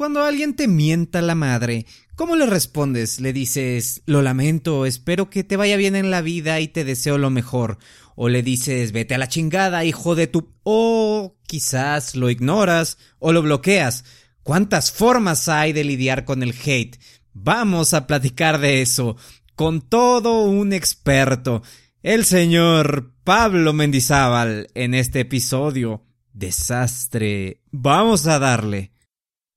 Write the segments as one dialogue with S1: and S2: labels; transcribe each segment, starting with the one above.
S1: Cuando alguien te mienta la madre, ¿cómo le respondes? ¿Le dices, lo lamento, espero que te vaya bien en la vida y te deseo lo mejor? ¿O le dices, vete a la chingada, hijo de tu... o quizás lo ignoras o lo bloqueas? ¿Cuántas formas hay de lidiar con el hate? Vamos a platicar de eso con todo un experto, el señor Pablo Mendizábal, en este episodio. Desastre. Vamos a darle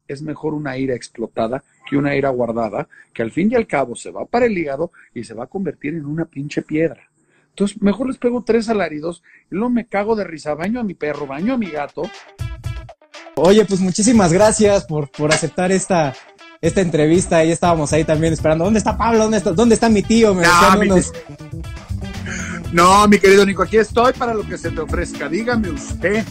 S2: es mejor una ira explotada que una ira guardada, que al fin y al cabo se va para el hígado y se va a convertir en una pinche piedra. Entonces, mejor les pego tres alaridos y luego me cago de risa, baño a mi perro, baño a mi gato.
S3: Oye, pues muchísimas gracias por, por aceptar esta, esta entrevista. Ya estábamos ahí también esperando. ¿Dónde está Pablo? ¿Dónde está, dónde está mi tío? Me
S2: no, mi no, mi querido Nico, aquí estoy para lo que se te ofrezca. Dígame usted.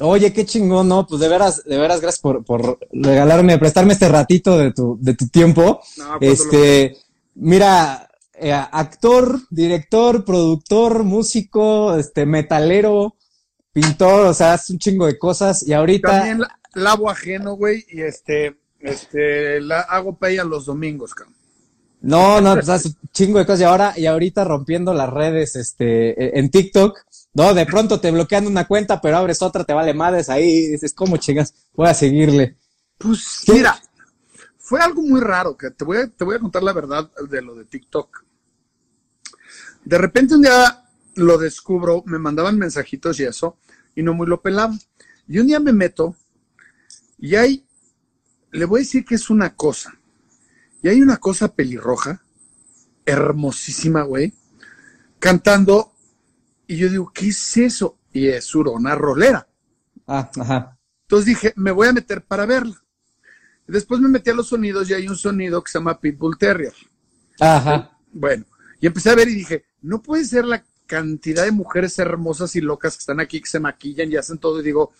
S3: Oye, qué chingón, ¿no? Pues de veras, de veras, gracias por, por regalarme, prestarme este ratito de tu, de tu tiempo. Pues, este, mira, eh, actor, director, productor, músico, este, metalero, pintor, o sea, hace un chingo de cosas y ahorita...
S2: También lavo ajeno, güey, y este, este, la hago pay los domingos, cabrón.
S3: No, no, pues hace un chingo de cosas y ahora, y ahorita rompiendo las redes, este, en TikTok, no, de pronto te bloquean una cuenta, pero abres otra, te vale madres ahí, dices, ¿cómo chingas? Voy a seguirle.
S2: Pues mira, fue algo muy raro, que te voy, a, te voy a contar la verdad de lo de TikTok. De repente un día lo descubro, me mandaban mensajitos y eso, y no muy lo pelaba. Y un día me meto y hay, le voy a decir que es una cosa, y hay una cosa pelirroja, hermosísima, güey, cantando y yo digo, ¿qué es eso? Y es Urona Rolera.
S3: Ah, ajá.
S2: Entonces dije, me voy a meter para verla. Después me metí a los sonidos y hay un sonido que se llama Pitbull Terrier.
S3: Ajá.
S2: Bueno, y empecé a ver y dije, no puede ser la cantidad de mujeres hermosas y locas que están aquí, que se maquillan y hacen todo. Y digo,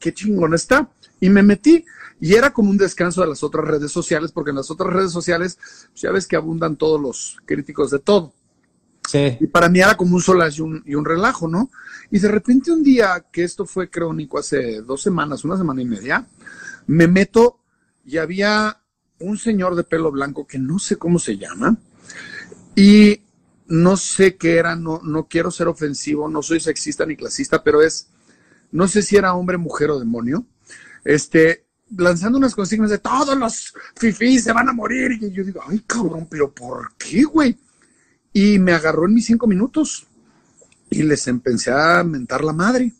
S2: qué chingón está. Y me metí. Y era como un descanso de las otras redes sociales, porque en las otras redes sociales, pues, ya ves que abundan todos los críticos de todo. Y para mí era como un solaz y un, y un relajo, ¿no? Y de repente un día, que esto fue crónico hace dos semanas, una semana y media, me meto y había un señor de pelo blanco que no sé cómo se llama y no sé qué era, no, no quiero ser ofensivo, no soy sexista ni clasista, pero es, no sé si era hombre, mujer o demonio, este, lanzando unas consignas de todos los fifís se van a morir y yo digo, ay cabrón, pero ¿por qué, güey? Y me agarró en mis cinco minutos y les empecé a mentar la madre.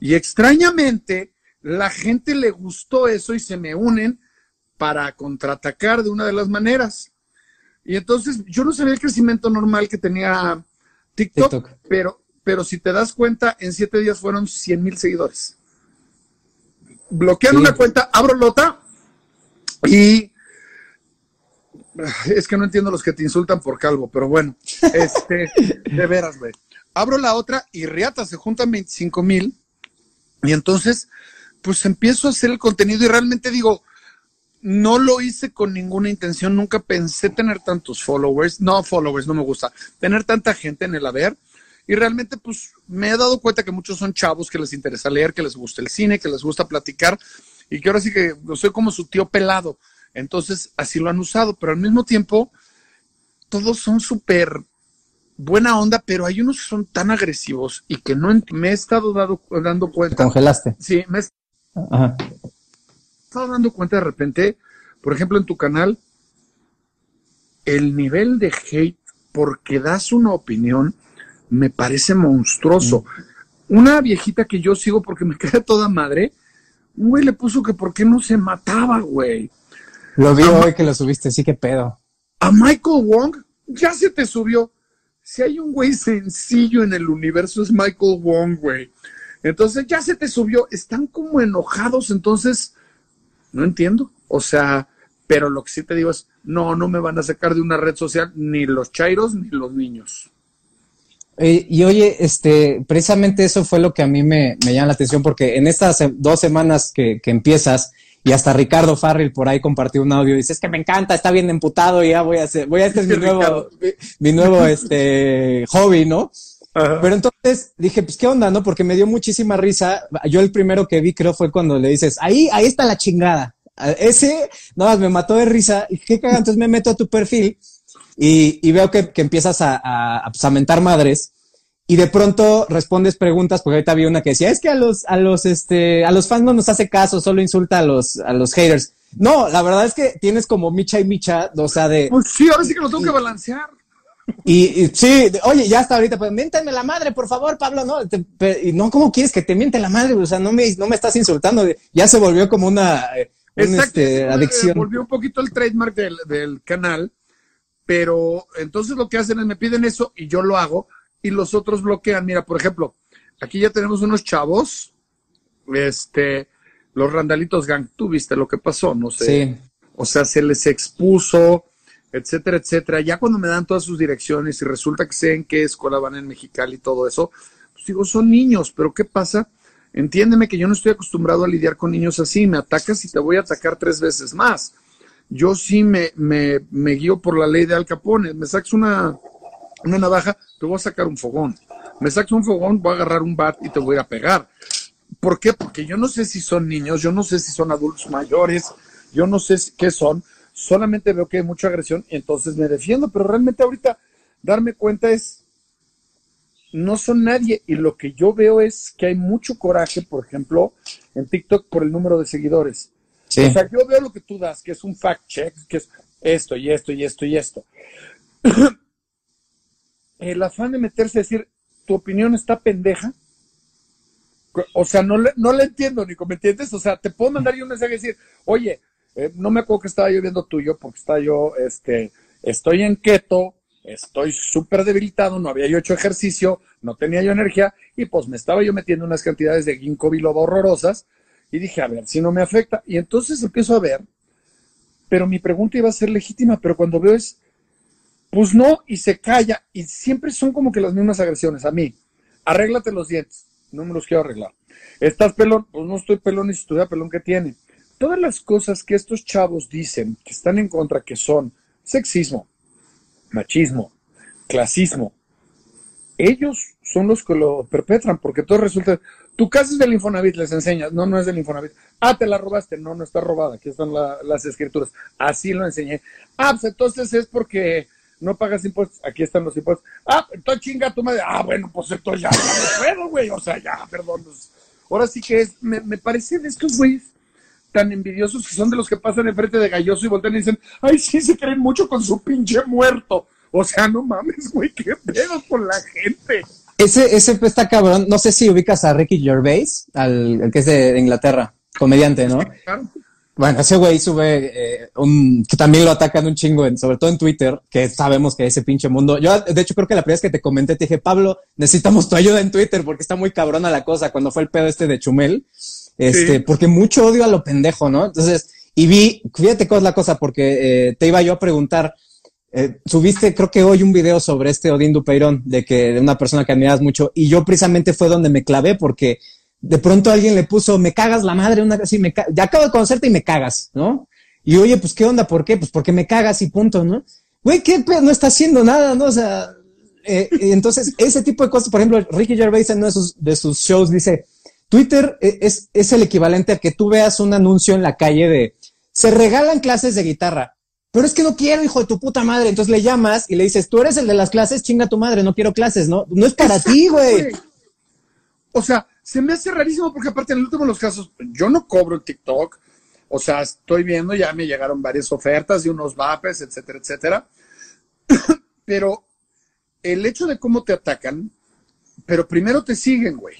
S2: Y extrañamente, la gente le gustó eso y se me unen para contraatacar de una de las maneras. Y entonces yo no sabía el crecimiento normal que tenía TikTok, Pero, pero si te das cuenta, en siete días fueron 100 mil seguidores. Bloquean una cuenta, abro la otra y es que no entiendo los que te insultan por calvo, pero bueno, este, de veras, güey. Abro la otra y riata, se juntan 25 mil. Y entonces, pues empiezo a hacer el contenido y realmente digo, no lo hice con ninguna intención, nunca pensé tener tantos followers, no followers, no me gusta, tener tanta gente en el haber. Y realmente, pues me he dado cuenta que muchos son chavos que les interesa leer, que les gusta el cine, que les gusta platicar y que ahora sí que soy como su tío pelado. Entonces, así lo han usado, pero al mismo tiempo, todos son súper buena onda, pero hay unos que son tan agresivos y que no me he estado dando cuenta.
S3: congelaste?
S2: Sí, me he estado dando cuenta de repente, por ejemplo, en tu canal, el nivel de hate porque das una opinión me parece monstruoso. Mm. Una viejita que yo sigo porque me queda toda madre, un güey le puso que por qué no se mataba, güey.
S3: Lo vi hoy que lo subiste, sí que pedo.
S2: A Michael Wong ya se te subió. Si hay un güey sencillo en el universo es Michael Wong, güey. Entonces ya se te subió. Están como enojados, entonces no entiendo. O sea, pero lo que sí te digo es, no, no me van a sacar de una red social ni los chairos ni los niños.
S3: Eh, y oye, este, precisamente eso fue lo que a mí me, me llama la atención, porque en estas dos semanas que, que empiezas, y hasta Ricardo Farrell por ahí compartió un audio y dice, es que me encanta, está bien emputado y ya voy a hacer, voy a, es mi nuevo, mi, nuevo, este, hobby, ¿no? Pero entonces dije, pues, ¿qué onda, no? Porque me dio muchísima risa. Yo el primero que vi creo fue cuando le dices, ahí, ahí está la chingada. ese, nada más me mató de risa. Y qué caga, entonces me meto a tu perfil y, y veo que, que empiezas a, a, pues, a mentar madres. Y de pronto respondes preguntas, porque ahorita había una que decía, es que a los, a los, este, a los fans no nos hace caso, solo insulta a los, a los haters. No, la verdad es que tienes como micha y micha, o sea, de...
S2: Pues sí, ahora sí que lo tengo que balancear.
S3: Y, y, sí, oye, ya hasta ahorita, pues miéntame la madre, por favor, Pablo, ¿no? Te, y no, ¿cómo quieres que te miente la madre? O sea, no me, no me estás insultando. Ya se volvió como una,
S2: eh, este, adicción. Volvió un poquito el trademark del, del canal, pero entonces lo que hacen es me piden eso y yo lo hago y los otros bloquean. Mira, por ejemplo, aquí ya tenemos unos chavos, este, los randalitos gang, tú viste lo que pasó, no sé. Sí. O sea, se les expuso, etcétera, etcétera. Ya cuando me dan todas sus direcciones y resulta que sé en qué escuela van en Mexicali y todo eso, pues digo, son niños, pero ¿qué pasa? Entiéndeme que yo no estoy acostumbrado a lidiar con niños así, me atacas y te voy a atacar tres veces más. Yo sí me, me, me guío por la ley de Al Capone, me sacas una, una navaja, te voy a sacar un fogón. Me sacas un fogón, voy a agarrar un bat y te voy a pegar. ¿Por qué? Porque yo no sé si son niños, yo no sé si son adultos mayores, yo no sé qué son, solamente veo que hay mucha agresión y entonces me defiendo, pero realmente ahorita darme cuenta es, no son nadie y lo que yo veo es que hay mucho coraje, por ejemplo, en TikTok por el número de seguidores. O sea, yo veo lo que tú das, que es un fact check, que es esto y esto y esto y esto. el afán de meterse a decir, tu opinión está pendeja. O sea, no le, no le entiendo, Nico, ¿me entiendes? O sea, te puedo mandar yo un mensaje y decir, oye, eh, no me acuerdo que estaba yo viendo tuyo porque está yo, este, estoy en keto, estoy súper debilitado, no había yo hecho ejercicio, no tenía yo energía y pues me estaba yo metiendo unas cantidades de ginkgo biloba horrorosas y dije, a ver, si no me afecta. Y entonces empiezo a ver, pero mi pregunta iba a ser legítima, pero cuando veo es, pues no, y se calla, y siempre son como que las mismas agresiones a mí. Arréglate los dientes, no me los quiero arreglar. ¿Estás pelón? Pues no estoy pelón y si estuviera pelón, ¿qué tiene? todas las cosas que estos chavos dicen que están en contra, que son sexismo, machismo, clasismo, ellos son los que lo perpetran, porque todo resulta, tu casa es del Infonavit, les enseñas, no, no es del Infonavit. Ah, te la robaste, no, no está robada, aquí están las escrituras, así lo enseñé. Ah, pues entonces es porque no pagas impuestos, aquí están los impuestos. Ah, entonces chinga tu madre, ah, bueno, pues entonces ya, no puedo, güey, o sea, ya, perdón. Pues, ahora sí que es, me, me parece de estos güeyes tan envidiosos que son de los que pasan enfrente de Galloso y voltean y dicen, ay, sí, se creen mucho con su pinche muerto. O sea, no mames, güey, qué pedo con la gente.
S3: Ese, ese está cabrón. No sé si ubicas a Ricky Gervais, al, el que es de Inglaterra, comediante, ¿no? Bueno, ese güey sube eh, un, que también lo atacan un chingo, en, sobre todo en Twitter, que sabemos que ese pinche mundo. Yo, de hecho, creo que la primera vez que te comenté, te dije, Pablo, necesitamos tu ayuda en Twitter porque está muy cabrona la cosa. Cuando fue el pedo este de Chumel, este, porque mucho odio a lo pendejo, ¿no? Entonces, y vi, fíjate cuál es la cosa, porque eh, te iba yo a preguntar, eh, subiste creo que hoy un video sobre este Odín Dupeirón, de que de una persona que admiras mucho, y yo precisamente fue donde me clavé, porque de pronto alguien le puso, me cagas la madre, una así, me ya acabo de conocerte y me cagas, ¿no? Y oye, pues qué onda, ¿por qué? Pues porque me cagas y punto, ¿no? Güey, ¿qué no está haciendo nada, ¿no? O sea, eh, entonces, ese tipo de cosas, por ejemplo, Ricky Gervais en uno de sus, de sus shows dice, Twitter e, es, es el equivalente a que tú veas un anuncio en la calle de se regalan clases de guitarra. Pero es que no quiero, hijo de tu puta madre. Entonces le llamas y le dices, tú eres el de las clases, chinga tu madre, no quiero clases, ¿no? No es para ti, güey.
S2: O sea, se me hace rarísimo porque aparte en el último de los casos, yo no cobro el TikTok. O sea, estoy viendo, ya me llegaron varias ofertas de unos vapes, etcétera, etcétera. pero el hecho de cómo te atacan, pero primero te siguen, güey.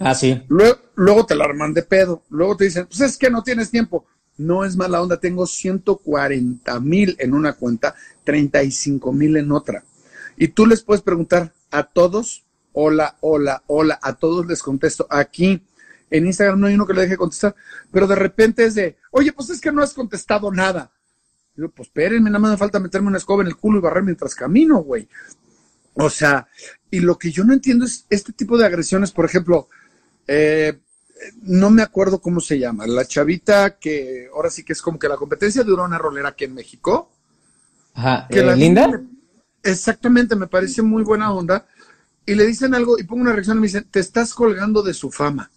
S3: Ah, sí.
S2: Luego, te la arman de pedo. Luego te dicen, pues es que no tienes tiempo. No es mala onda, tengo 140 mil en una cuenta, 35 mil en otra. Y tú les puedes preguntar a todos, hola, hola, hola, a todos les contesto. Aquí en Instagram no hay uno que le deje contestar, pero de repente es de, oye, pues es que no has contestado nada. Digo, pues espérenme, nada más me falta meterme una escoba en el culo y barrer mientras camino, güey. O sea, y lo que yo no entiendo es este tipo de agresiones, por ejemplo, eh, no me acuerdo cómo se llama. La chavita que ahora sí que es como que la competencia de una rolera aquí en México.
S3: Ajá. Que la eh, ¿Linda?
S2: exactamente, me parece muy buena onda. Y le dicen algo y pongo una reacción y me dicen, te estás colgando de su fama.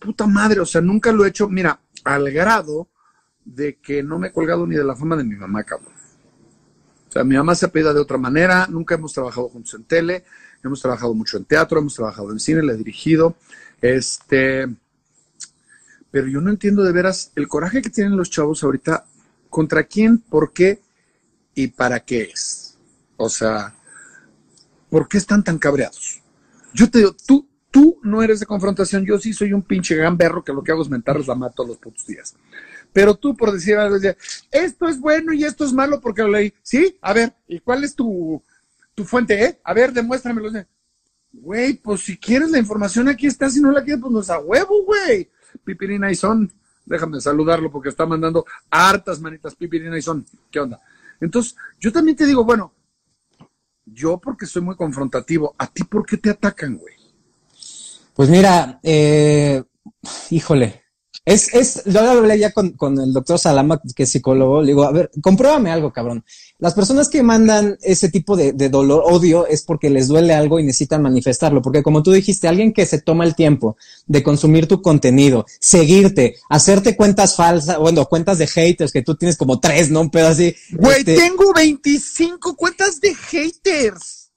S2: Puta madre, o sea, nunca lo he hecho. Mira, al grado de que no me he colgado ni de la fama de mi mamá, cabrón. O sea, mi mamá se apellida de otra manera, nunca hemos trabajado juntos en tele, hemos trabajado mucho en teatro, hemos trabajado en cine, le he dirigido. Este, pero yo no entiendo de veras el coraje que tienen los chavos ahorita, contra quién, por qué y para qué es. O sea, ¿por qué están tan cabreados? Yo te digo, tú, tú no eres de confrontación, yo sí soy un pinche gamberro que lo que hago es mentarles la madre todos los putos días. Pero tú, por decir algo, esto es bueno y esto es malo porque lo leí. Sí, a ver, ¿y cuál es tu, tu fuente, eh? A ver, demuéstramelo. Güey, pues si quieres la información aquí está, si no la quieres, pues no es a huevo, güey. Pipirina y son, déjame saludarlo porque está mandando hartas manitas, Pipirina y son. ¿Qué onda? Entonces, yo también te digo, bueno, yo porque soy muy confrontativo, ¿a ti por qué te atacan, güey?
S3: Pues mira, eh, híjole, es, es, yo hablé ya con, con el doctor Salama, que es psicólogo, le digo, a ver, compruébame algo, cabrón. Las personas que mandan ese tipo de, de, dolor, odio, es porque les duele algo y necesitan manifestarlo. Porque como tú dijiste, alguien que se toma el tiempo de consumir tu contenido, seguirte, hacerte cuentas falsas, bueno, cuentas de haters, que tú tienes como tres, ¿no? Un pedo así.
S2: Güey, este, tengo 25 cuentas de haters.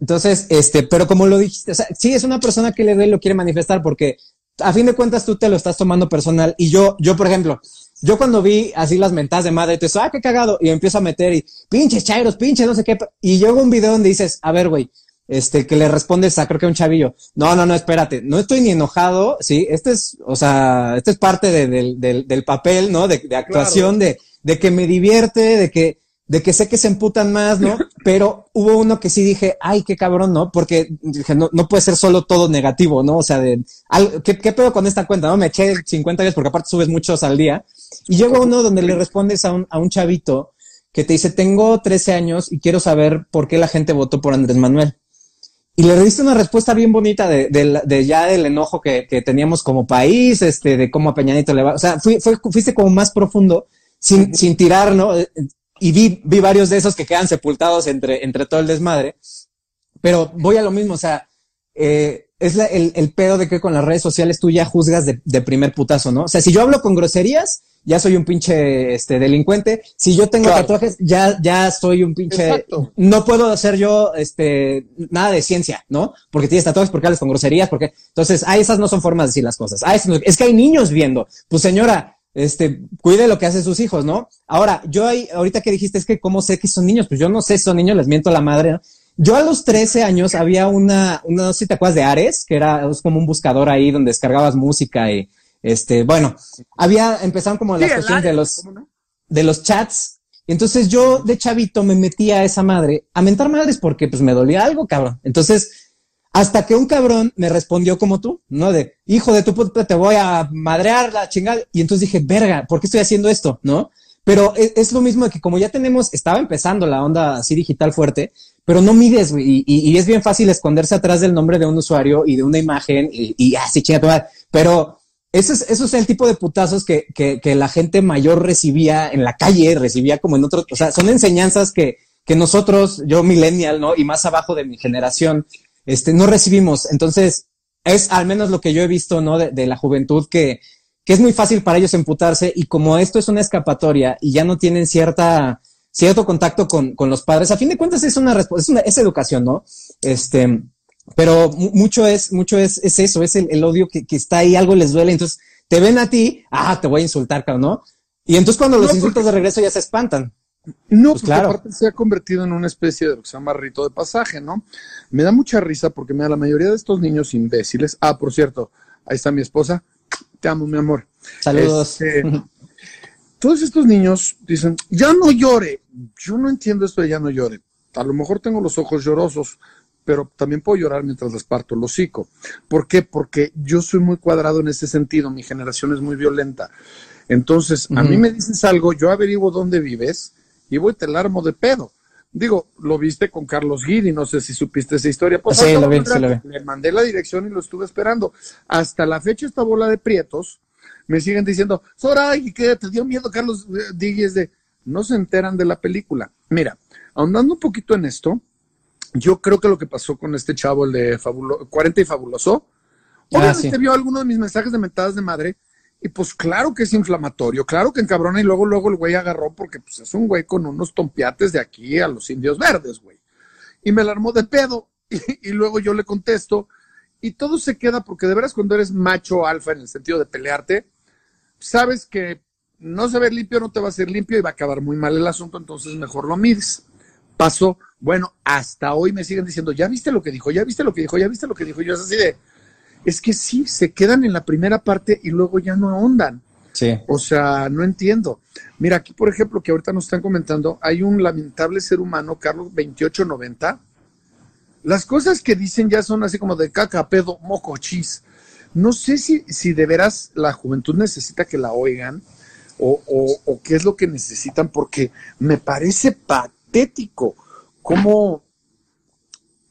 S3: Entonces, este, pero como lo dijiste, o sea, sí es una persona que le duele y lo quiere manifestar porque a fin de cuentas tú te lo estás tomando personal. Y yo, yo por ejemplo, yo cuando vi así las mentadas de madre, te digo, ah, qué cagado, y empiezo a meter y pinches chairos, pinches no sé qué, y llega un video donde dices, a ver, güey, este, que le respondes a creo que un chavillo, no, no, no, espérate, no estoy ni enojado, sí, este es, o sea, este es parte de, del, del, del, papel, ¿no? De, de actuación, de, de que me divierte, de que, de que sé que se emputan más, ¿no? Pero hubo uno que sí dije, ay, qué cabrón, ¿no? Porque dije, no, no puede ser solo todo negativo, ¿no? O sea, de, ¿qué, ¿qué pedo con esta cuenta, no? Me eché 50 días porque aparte subes muchos al día. Y llega uno donde le respondes a un, a un chavito que te dice, tengo 13 años y quiero saber por qué la gente votó por Andrés Manuel. Y le diste una respuesta bien bonita de, de, de ya del enojo que, que, teníamos como país, este, de cómo a Peñanito le va. O sea, fui, fuiste como más profundo, sin, sin tirar, ¿no? Y vi, vi varios de esos que quedan sepultados entre, entre todo el desmadre. Pero voy a lo mismo, o sea, eh, es la, el, el, pedo de que con las redes sociales tú ya juzgas de, de, primer putazo, ¿no? O sea, si yo hablo con groserías, ya soy un pinche este, delincuente. Si yo tengo claro. tatuajes, ya, ya soy un pinche. Exacto. No puedo hacer yo este, nada de ciencia, ¿no? Porque tienes tatuajes, porque hablas con groserías, porque. Entonces, ah, esas no son formas de decir las cosas. Ah, es, es que hay niños viendo. Pues señora, este, cuide lo que hacen sus hijos, ¿no? Ahora, yo ahí, ahorita que dijiste es que cómo sé que son niños, pues yo no sé si son niños, les miento a la madre, ¿no? Yo a los 13 años había una, una, no sé si te acuerdas de Ares, que era como un buscador ahí donde descargabas música y, este, bueno, había, empezaron como las sí, cuestiones de los, no? de los chats. Y entonces yo de chavito me metía a esa madre a mentar madres porque pues me dolía algo, cabrón. Entonces, hasta que un cabrón me respondió como tú, ¿no? De, hijo de tu puta, te voy a madrear la chingada. Y entonces dije, verga, ¿por qué estoy haciendo esto? ¿No? Pero es, es lo mismo de que como ya tenemos, estaba empezando la onda así digital fuerte, pero no mides, güey. Y, es bien fácil esconderse atrás del nombre de un usuario y de una imagen y, así chinga. Pero ese es, eso es el tipo de putazos que, que, que la gente mayor recibía en la calle, recibía como en otros, o sea, son enseñanzas que, que nosotros, yo millennial, ¿no? Y más abajo de mi generación, este, no recibimos. Entonces, es al menos lo que yo he visto, ¿no? De, de, la juventud que, que es muy fácil para ellos emputarse y como esto es una escapatoria y ya no tienen cierta, cierto contacto con, con los padres, a fin de cuentas es una, es una, es educación, ¿no? Este, pero mucho es, mucho es, es eso, es el, el odio que, que, está ahí, algo les duele, entonces te ven a ti, ah, te voy a insultar, cabrón, ¿no? Y entonces cuando los no, porque... de regreso ya se espantan.
S2: No, pues claro. aparte se ha convertido en una especie de lo que se llama rito de pasaje, ¿no? Me da mucha risa porque mira, la mayoría de estos niños imbéciles, ah, por cierto, ahí está mi esposa, te amo, mi amor.
S3: Saludos.
S2: Este, todos estos niños dicen, ya no llore. Yo no entiendo esto de ya no llore. A lo mejor tengo los ojos llorosos, pero también puedo llorar mientras les parto el hocico. ¿Por qué? Porque yo soy muy cuadrado en ese sentido, mi generación es muy violenta. Entonces, uh -huh. a mí me dices algo, yo averiguo dónde vives y voy te la armo de pedo. Digo, lo viste con Carlos Guidi, no sé si supiste esa historia.
S3: Pues, sí, lo vi, sí, lo vi.
S2: Le mandé la dirección y lo estuve esperando. Hasta la fecha esta bola de prietos me siguen diciendo, Sora, ¿y qué te dio miedo Carlos Díguez de... No se enteran de la película. Mira, ahondando un poquito en esto, yo creo que lo que pasó con este chavo, el de Fabulo 40 y Fabuloso, obviamente ah, sí. vio algunos de mis mensajes de mentadas de madre Y pues claro que es inflamatorio, claro que encabrona y luego, luego el güey agarró porque pues es un güey con unos tompiates de aquí a los indios verdes, güey. Y me la armó de pedo y, luego yo le contesto y todo se queda porque de veras cuando eres macho alfa en el sentido de pelearte, sabes que no ve limpio, no te va a ser limpio y va a acabar muy mal el asunto, entonces mejor lo mides. Pasó, bueno, hasta hoy me siguen diciendo, ya viste lo que dijo, ya viste lo que dijo, ya viste lo que dijo. Yo es así de, es que sí, se quedan en la primera parte y luego ya no ahondan.
S3: Sí.
S2: O sea, no entiendo. Mira, aquí por ejemplo, que ahorita nos están comentando, hay un lamentable ser humano, Carlos 2890. Las cosas que dicen ya son así como de caca, pedo, moco, chis. No sé si, si de veras la juventud necesita que la oigan o, o, o qué es lo que necesitan, porque me parece patético cómo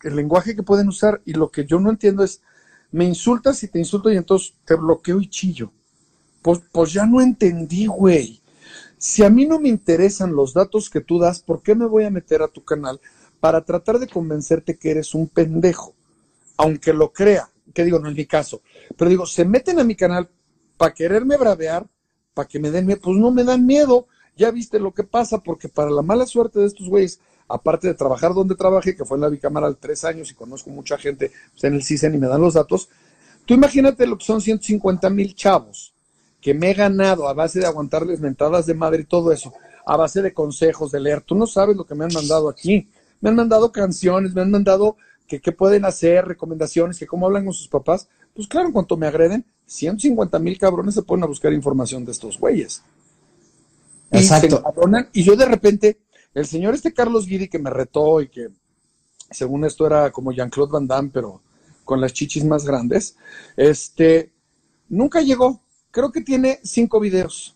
S2: el lenguaje que pueden usar y lo que yo no entiendo es, me insultas y te insulto y entonces te bloqueo y chillo. Pues, pues ya no entendí, güey. Si a mí no me interesan los datos que tú das, ¿por qué me voy a meter a tu canal para tratar de convencerte que eres un pendejo? Aunque lo crea, que digo, no es mi caso. Pero digo, se meten a mi canal para quererme bravear, para que me den miedo. Pues no me dan miedo. Ya viste lo que pasa, porque para la mala suerte de estos güeyes, aparte de trabajar donde trabajé, que fue en la bicámara de tres años y conozco mucha gente pues, en el CISEN y me dan los datos, tú imagínate lo que son 150 mil chavos que me he ganado a base de aguantarles mentadas de madre y todo eso, a base de consejos, de leer. Tú no sabes lo que me han mandado aquí. Me han mandado canciones, me han mandado que qué pueden hacer, recomendaciones, que cómo hablan con sus papás. Pues claro, en cuanto me agreden, 150 mil cabrones se ponen a buscar información de estos güeyes. Y
S3: Exacto.
S2: se y yo de repente, el señor este Carlos Guidi que me retó y que según esto era como Jean-Claude Van Damme, pero con las chichis más grandes, este, nunca llegó. Creo que tiene cinco videos.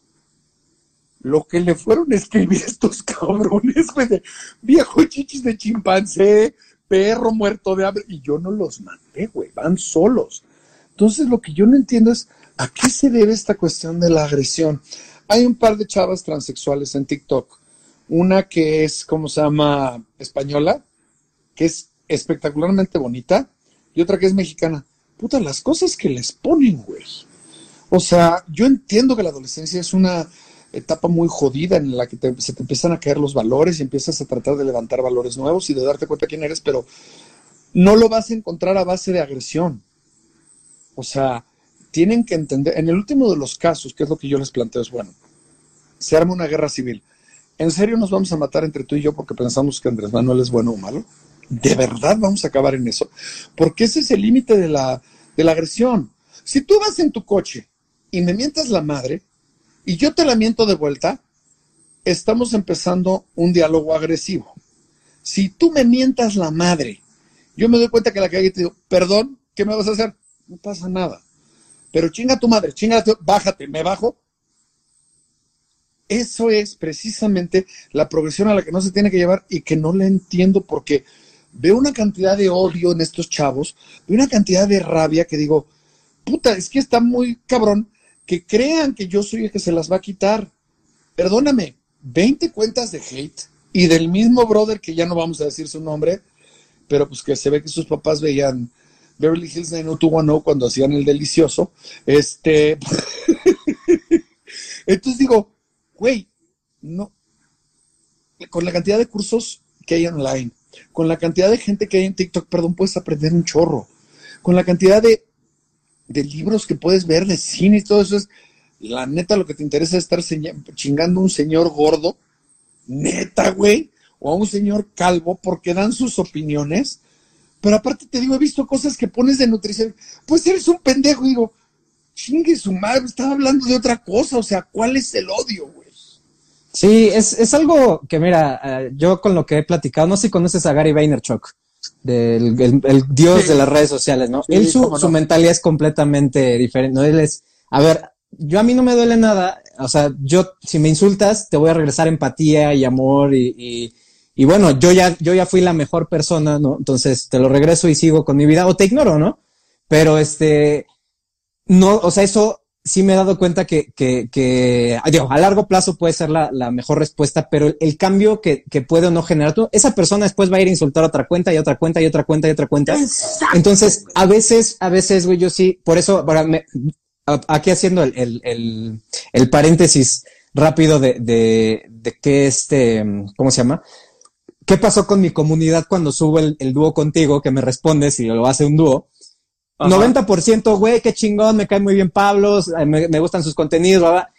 S2: Lo que le fueron a escribir estos cabrones, güey, de viejo chichis de chimpancé, perro muerto de hambre, y yo no los mandé, güey, van solos. Entonces lo que yo no entiendo es a qué se debe esta cuestión de la agresión. Hay un par de chavas transexuales en TikTok. Una que es, ¿cómo se llama? Española, que es espectacularmente bonita, y otra que es mexicana. Puta, las cosas que les ponen, güey. O sea, yo entiendo que la adolescencia es una etapa muy jodida en la que se te empiezan a caer los valores y empiezas a tratar de levantar valores nuevos y de darte cuenta quién eres, pero no lo vas a encontrar a base de agresión. O sea, tienen que entender, en el último de los casos, que es lo que yo les planteo, es bueno, se arma una guerra civil. ¿En serio nos vamos a matar entre tú y yo porque pensamos que Andrés Manuel es bueno o malo? ¿De verdad vamos a acabar en eso? Porque ese es el límite de la, de la agresión. Si tú vas en tu coche y me mientas la madre y yo te la miento de vuelta, estamos empezando un diálogo agresivo. Si tú me mientas la madre, yo me doy cuenta que la cagué y te digo, perdón, ¿qué me vas a hacer? No pasa nada. Pero chinga tu madre, chinga bájate, me bajo. Eso es precisamente la progresión a la que no se tiene que llevar y que no la entiendo porque veo una cantidad de odio en estos chavos, veo una cantidad de rabia que digo, puta, es que está muy cabrón que crean que yo soy el que se las va a quitar. Perdóname, 20 cuentas de hate y del mismo brother que ya no vamos a decir su nombre, pero pues que se ve que sus papás veían Beverly Hills 90210 cuando hacían el delicioso. Este. Entonces digo, güey, no. Con la cantidad de cursos que hay online, con la cantidad de gente que hay en TikTok, perdón, puedes aprender un chorro. Con la cantidad de, de libros que puedes ver, de cine y todo eso es. La neta, lo que te interesa es estar chingando a un señor gordo, neta, güey, o a un señor calvo, porque dan sus opiniones. Pero aparte te digo, he visto cosas que pones de nutrición. Pues eres un pendejo, digo, chingue su madre, estaba hablando de otra cosa. O sea, ¿cuál es el odio, güey?
S3: Sí, es, es algo que, mira, eh, yo con lo que he platicado, no sé si conoces a Gary Vaynerchuk, del el, el dios
S2: Sí.
S3: de las redes sociales, ¿no?
S2: Sí,
S3: Él su,
S2: no.
S3: su mentalidad es completamente diferente, ¿no? Él es, a ver, yo a mí no me duele nada, o sea, yo, si me insultas, te voy a regresar empatía y amor y, y, y bueno, yo ya, yo ya fui la mejor persona, ¿no? Entonces te lo regreso y sigo con mi vida, o te ignoro, ¿no? Pero este, no, o sea, eso sí me he dado cuenta que, que, que digo, a largo plazo puede ser la, la mejor respuesta, pero el, el cambio que, que puede o no generar, tú- esa persona después va a ir a insultar a otra cuenta y otra cuenta y otra cuenta y otra cuenta. Entonces, a veces, a veces, güey, yo sí, por eso, ahora me, aquí haciendo el, el, el, paréntesis rápido de, de, de qué este, ¿cómo se llama? ¿Qué pasó con mi comunidad cuando subo el, el dúo contigo? Que me respondes y lo hace un dúo. 90%, güey, qué chingón, me cae muy bien Pablo, me, me gustan sus contenidos, bla.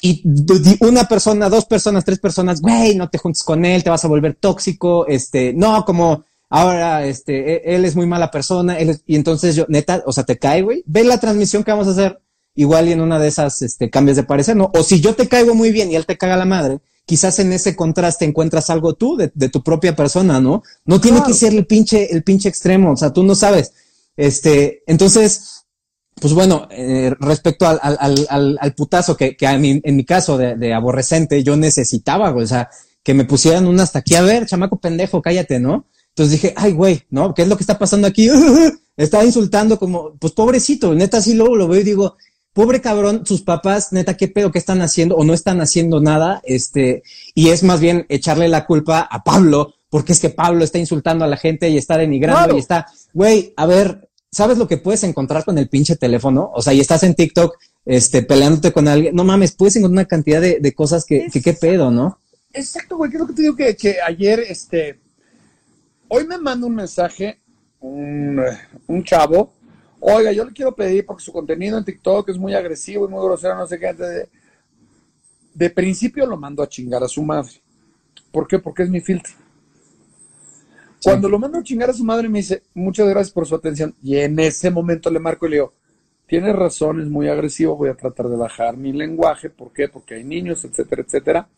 S3: Y una persona, dos personas, tres personas, güey, no te juntes con él, te vas a volver tóxico, este, no, como ahora, este, e, él es muy mala persona, él y entonces yo, neta, o sea, te cae, güey, ve la transmisión que vamos a hacer, igual y en una de esas, este, cambios de parecer, ¿no? O si yo te caigo muy bien y él te caga la madre, quizás en ese contraste encuentras algo tú de, de tu propia persona, ¿no? No tiene que ser el pinche, el pinche extremo, o sea, tú no sabes. Este, entonces, pues bueno, eh, respecto al, al, al, al, putazo que, que mí, en mi caso de, de, aborrecente yo necesitaba, güey, o sea, que me pusieran un hasta aquí, a ver, chamaco pendejo, cállate, ¿no? Entonces dije, ay, güey, ¿no? ¿Qué es lo que está pasando aquí? Estaba insultando como, pues pobrecito, neta, así luego lo veo y digo, pobre cabrón, sus papás, neta, qué pedo que están haciendo o no están haciendo nada, este, y es más bien echarle la culpa a Pablo, porque es que Pablo está insultando a la gente y está denigrando y está, güey, a ver, ¿sabes lo que puedes encontrar con el pinche teléfono? O sea, y estás en TikTok, este, peleándote con alguien, no mames, puedes encontrar una cantidad de, de cosas que, que, qué pedo, ¿no?
S2: Exacto, güey, ¿qué es lo que te digo que, que ayer, este, hoy me manda un mensaje un, un chavo, Oiga, yo le quiero pedir porque su contenido en TikTok es muy agresivo y muy grosero, no sé qué. De, de principio lo mando a chingar a su madre. ¿Por qué? Porque es mi filtro. Cuando lo mando a chingar a su madre me dice, muchas gracias por su atención. Y en ese momento le marco y le digo, tienes razón, es muy agresivo, voy a tratar de bajar mi lenguaje. ¿Por qué? Porque hay niños, etcétera, etcétera.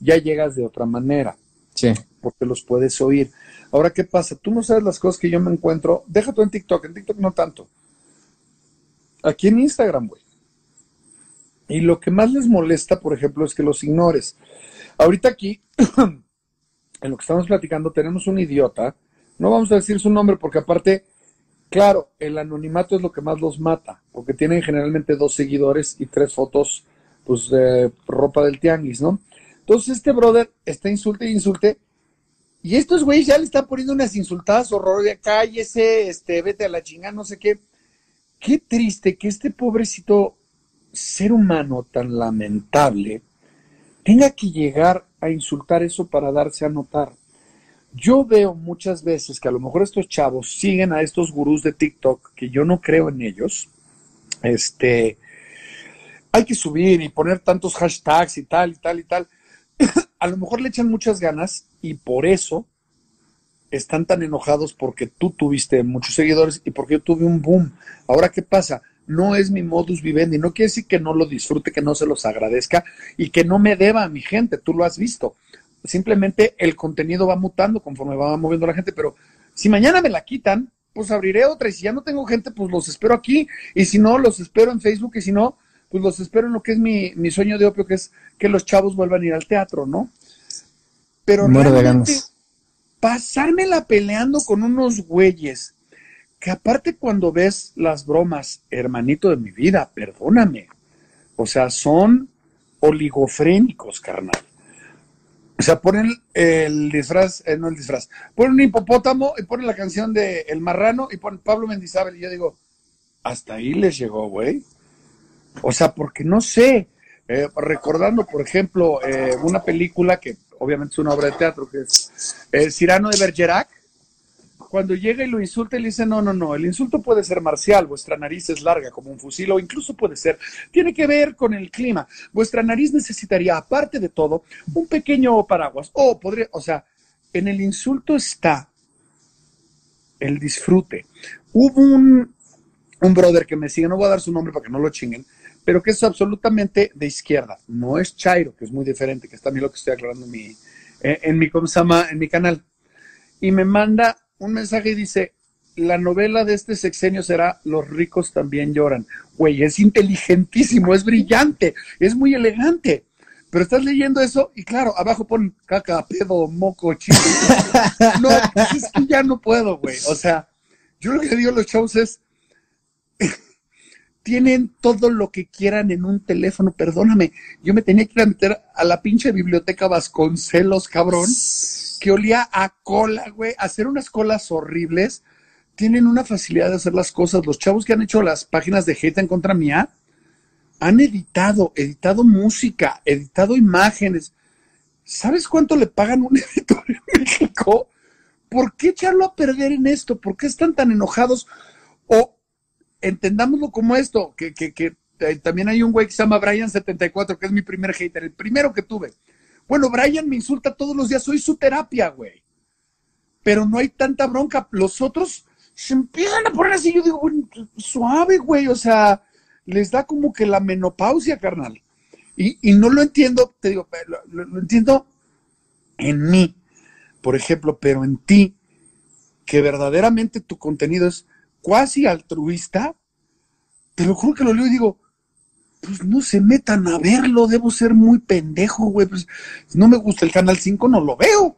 S2: Ya llegas de otra manera.
S3: Sí.
S2: Porque los puedes oír. Ahora, ¿qué pasa? Tú no sabes las cosas que yo me encuentro. Deja tú en TikTok, en TikTok no tanto aquí en Instagram, güey. Y lo que más les molesta, por ejemplo, es que los ignores. Ahorita aquí, en lo que estamos platicando, tenemos un idiota. No vamos a decir su nombre porque aparte, claro, el anonimato es lo que más los mata, porque tienen generalmente dos seguidores y tres fotos, pues, de ropa del tianguis, ¿no? Entonces este brother está insulte e insulte. Y estos güeyes ya le están poniendo unas insultadas horror de cállese, este, vete a la chingada, no sé qué qué triste que este pobrecito ser humano tan lamentable tenga que llegar a insultar eso para darse a notar. Yo veo muchas veces que a lo mejor estos chavos siguen a estos gurús de TikTok, que yo no creo en ellos. Este, hay que subir y poner tantos hashtags y tal y tal y tal. a lo mejor le echan muchas ganas y por eso están tan enojados porque tú tuviste muchos seguidores y porque yo tuve un boom. Ahora, ¿qué pasa? No es mi modus vivendi. No quiere decir que no lo disfrute, que no se los agradezca y que no me deba a mi gente. Tú lo has visto. Simplemente el contenido va mutando conforme va moviendo la gente. Pero si mañana me la quitan, pues abriré otra. Y si ya no tengo gente, pues los espero aquí. Y si no, los espero en Facebook. Y si no, pues los espero en lo que es mi, mi sueño de opio, que es que los chavos vuelvan a ir al teatro, ¿no? Pero realmente, pasármela peleando con unos güeyes que aparte cuando ves las bromas, hermanito de mi vida, perdóname, o sea, son oligofrénicos, carnal. O sea, ponen el disfraz, eh, no el disfraz, ponen un hipopótamo y ponen la canción de El Marrano y ponen Pablo Mendizábal y yo digo, hasta ahí les llegó, güey. O sea, porque no sé, eh, recordando, por ejemplo, eh, una película que obviamente es una obra de teatro, que es el Cirano de Bergerac, cuando llega y lo insulta, le dice, no, no, no, el insulto puede ser marcial, vuestra nariz es larga como un fusil o incluso puede ser, tiene que ver con el clima, vuestra nariz necesitaría, aparte de todo, un pequeño paraguas, o podría, o sea, en el insulto está el disfrute. Hubo un, un brother que me sigue, no voy a dar su nombre para que no lo chinguen, pero que es absolutamente de izquierda. No es Chairo, que es muy diferente, que es también lo que estoy aclarando en mi, eh, en mi, en mi canal. Y me manda un mensaje y dice, la novela de este sexenio será Los ricos también lloran. Güey, es inteligentísimo, es brillante, es muy elegante. Pero estás leyendo eso y claro, abajo pon caca, pedo, moco, chico. No, es que ya no puedo, güey. O sea, yo lo que digo a los chavos es, tienen todo lo que quieran en un teléfono, perdóname. Yo me tenía que ir a meter a la pinche biblioteca Vasconcelos, cabrón, que olía a cola, güey, hacer unas colas horribles. Tienen una facilidad de hacer las cosas. Los chavos que han hecho las páginas de hate en contra mía, han editado, editado música, editado imágenes. ¿Sabes cuánto le pagan un editor en México? ¿Por qué echarlo a perder en esto? ¿Por qué están tan enojados? O entendámoslo como esto, que, que, que eh, también hay un güey que se llama Brian74, que es mi primer hater, el primero que tuve. Bueno, Brian me insulta todos los días, soy su terapia, güey. Pero no hay tanta bronca. Los otros se empiezan a poner así, yo digo, suave, güey, o sea, les da como que la menopausia, carnal. Y, no lo entiendo, te digo, lo, lo entiendo en mí, por ejemplo, pero en ti, que verdaderamente tu contenido es cuasi altruista, te lo juro que lo leo y digo, pues no se metan a verlo, debo ser muy pendejo, güey, pues no me gusta el Canal 5, no lo veo.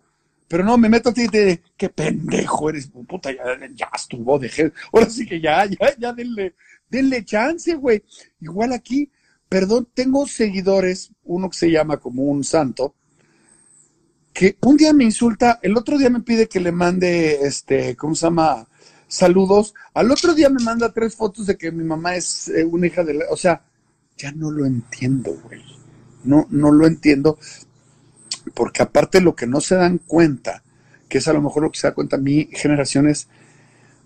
S2: Pero no, me meto a ti te qué pendejo eres, puta, ya, ya estuvo, dejé, ahora sí que ya, ya, ya denle, denle chance, güey. Igual aquí, perdón, tengo seguidores, uno que se llama como un santo, que un día me insulta, el otro día me pide que le mande, este, ¿cómo se llama? Saludos. Al otro día me manda tres fotos de que mi mamá es eh, una hija de la, o sea, ya no lo entiendo, güey. No, no lo entiendo. Porque aparte lo que no se dan cuenta, que es a lo mejor lo que se da cuenta mi generación, es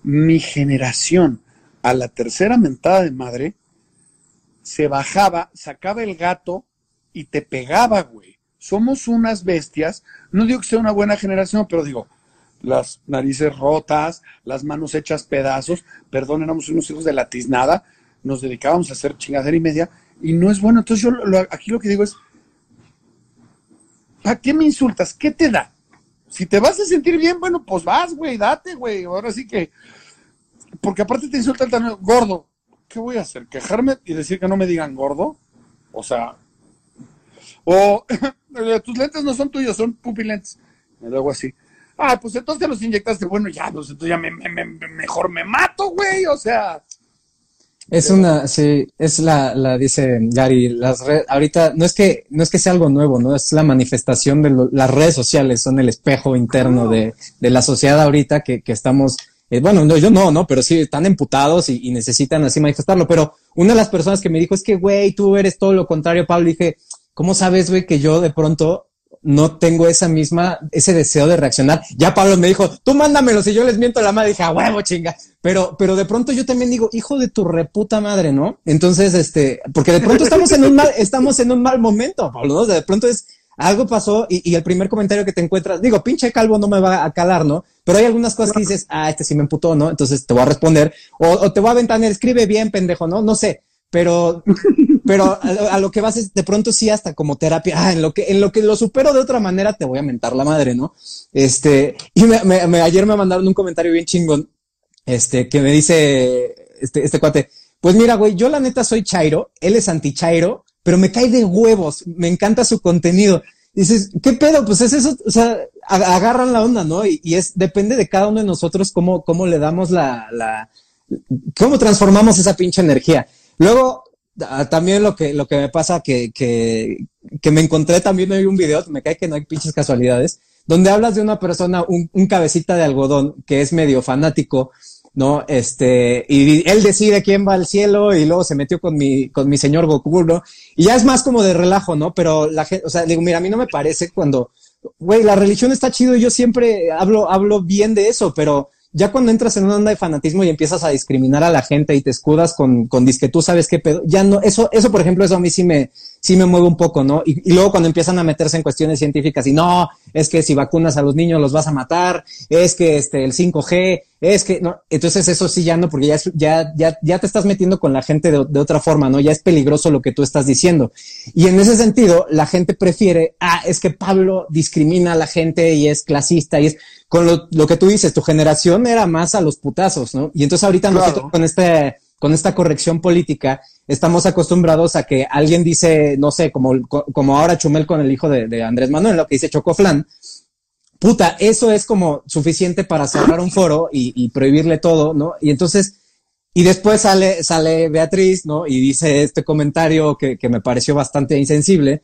S2: mi generación a la tercera mentada de madre se bajaba, sacaba el gato y te pegaba, güey. Somos unas bestias. No digo que sea una buena generación, pero digo, las narices rotas, las manos hechas pedazos, perdón, éramos unos hijos de la tiznada, nos dedicábamos a hacer chingadera y media, y no es bueno. Entonces yo lo, aquí lo que digo es, ¿para qué me insultas? ¿Qué te da? Si te vas a sentir bien, bueno, pues vas, güey, date, güey. Ahora sí que, porque aparte te insultan tan gordo. ¿Qué voy a hacer? ¿Quejarme y decir que no me digan gordo? O sea, o tus lentes no son tuyos, son pupilentes. Me hago así. Ah, pues entonces te los inyectaste. Bueno, ya, pues entonces ya me, me, mejor me mato, güey. O sea,
S3: es una, sí, es la, la dice Gary, las redes, ahorita no es que, no es que sea algo nuevo, ¿no? Es la manifestación de las redes sociales, son el espejo interno de, de la sociedad ahorita que, que estamos, eh, bueno, no, yo no, ¿no? Pero sí, están emputados y, y, necesitan así manifestarlo. Pero una de las personas que me dijo es que, güey, tú eres todo lo contrario, Pablo, dije, ¿cómo sabes, güey, que yo de pronto no tengo esa misma, ese deseo de reaccionar. Ya Pablo me dijo, tú mándamelo si yo les miento a la madre. Dije, a huevo, chinga. Pero, pero de pronto yo también digo, hijo de tu reputa madre, ¿no? Entonces, este, porque de pronto estamos en un mal, estamos en un mal momento, Pablo, ¿no? De pronto es, algo pasó y, y, el primer comentario que te encuentras, digo, pinche calvo no me va a calar, ¿no? Pero hay algunas cosas que dices, ah, este sí me emputó, ¿no? Entonces te voy a responder, o, o te voy a aventar, escribe bien, pendejo, ¿no? No sé, pero pero a, lo que vas es de pronto sí hasta como terapia, ah, en lo que en lo que lo supero de otra manera te voy a mentar la madre, ¿no? Este, y me, me, ayer me mandaron un comentario bien chingón, este, que me dice este, este cuate, pues mira, güey, yo la neta soy Chairo, él es anti Chairo, pero me cae de huevos, me encanta su contenido. dices, ¿qué pedo? Pues es eso, o sea, agarran la onda, ¿no? Y, y, es, depende de cada uno de nosotros cómo, cómo le damos la, la, cómo transformamos esa pinche energía. Luego, Ah, también lo que, lo que me pasa que, que, que me encontré también hay un video, me cae que no hay pinches casualidades, donde hablas de una persona, un, un cabecita de algodón que es medio fanático, ¿no? Este, y él decide quién va al cielo y luego se metió con mi, con mi señor Goku, ¿no? Y ya es más como de relajo, ¿no? Pero la gente, o sea, digo, mira, a mí no me parece cuando, güey, la religión está chido y yo siempre hablo, hablo bien de eso, pero ya cuando entras en una onda de fanatismo y empiezas a discriminar a la gente y te escudas con, con que tú sabes qué pedo, ya no, eso, eso por ejemplo, eso a mí sí me, sí me mueve un poco, ¿no? Y, y, luego cuando empiezan a meterse en cuestiones científicas y no, es que si vacunas a los niños los vas a matar, es que este, el 5G, es que, no, entonces eso sí ya no, porque ya, ya, ya, ya te estás metiendo con la gente de, de, otra forma, ¿no? Ya es peligroso lo que tú estás diciendo. Y en ese sentido, la gente prefiere, ah, es que Pablo discrimina a la gente y es clasista y es, con lo, lo que tú dices, tu generación era más a los putazos, ¿no? Y entonces ahorita claro. nosotros con este, con esta corrección política, estamos acostumbrados a que alguien dice, no sé, como, como ahora Chumel con el hijo de, de Andrés Manuel, lo que dice Chocoflan, puta, eso es como suficiente para cerrar un foro y, y, prohibirle todo, ¿no? Y entonces, y después sale, sale Beatriz, ¿no? Y dice este comentario que, que me pareció bastante insensible,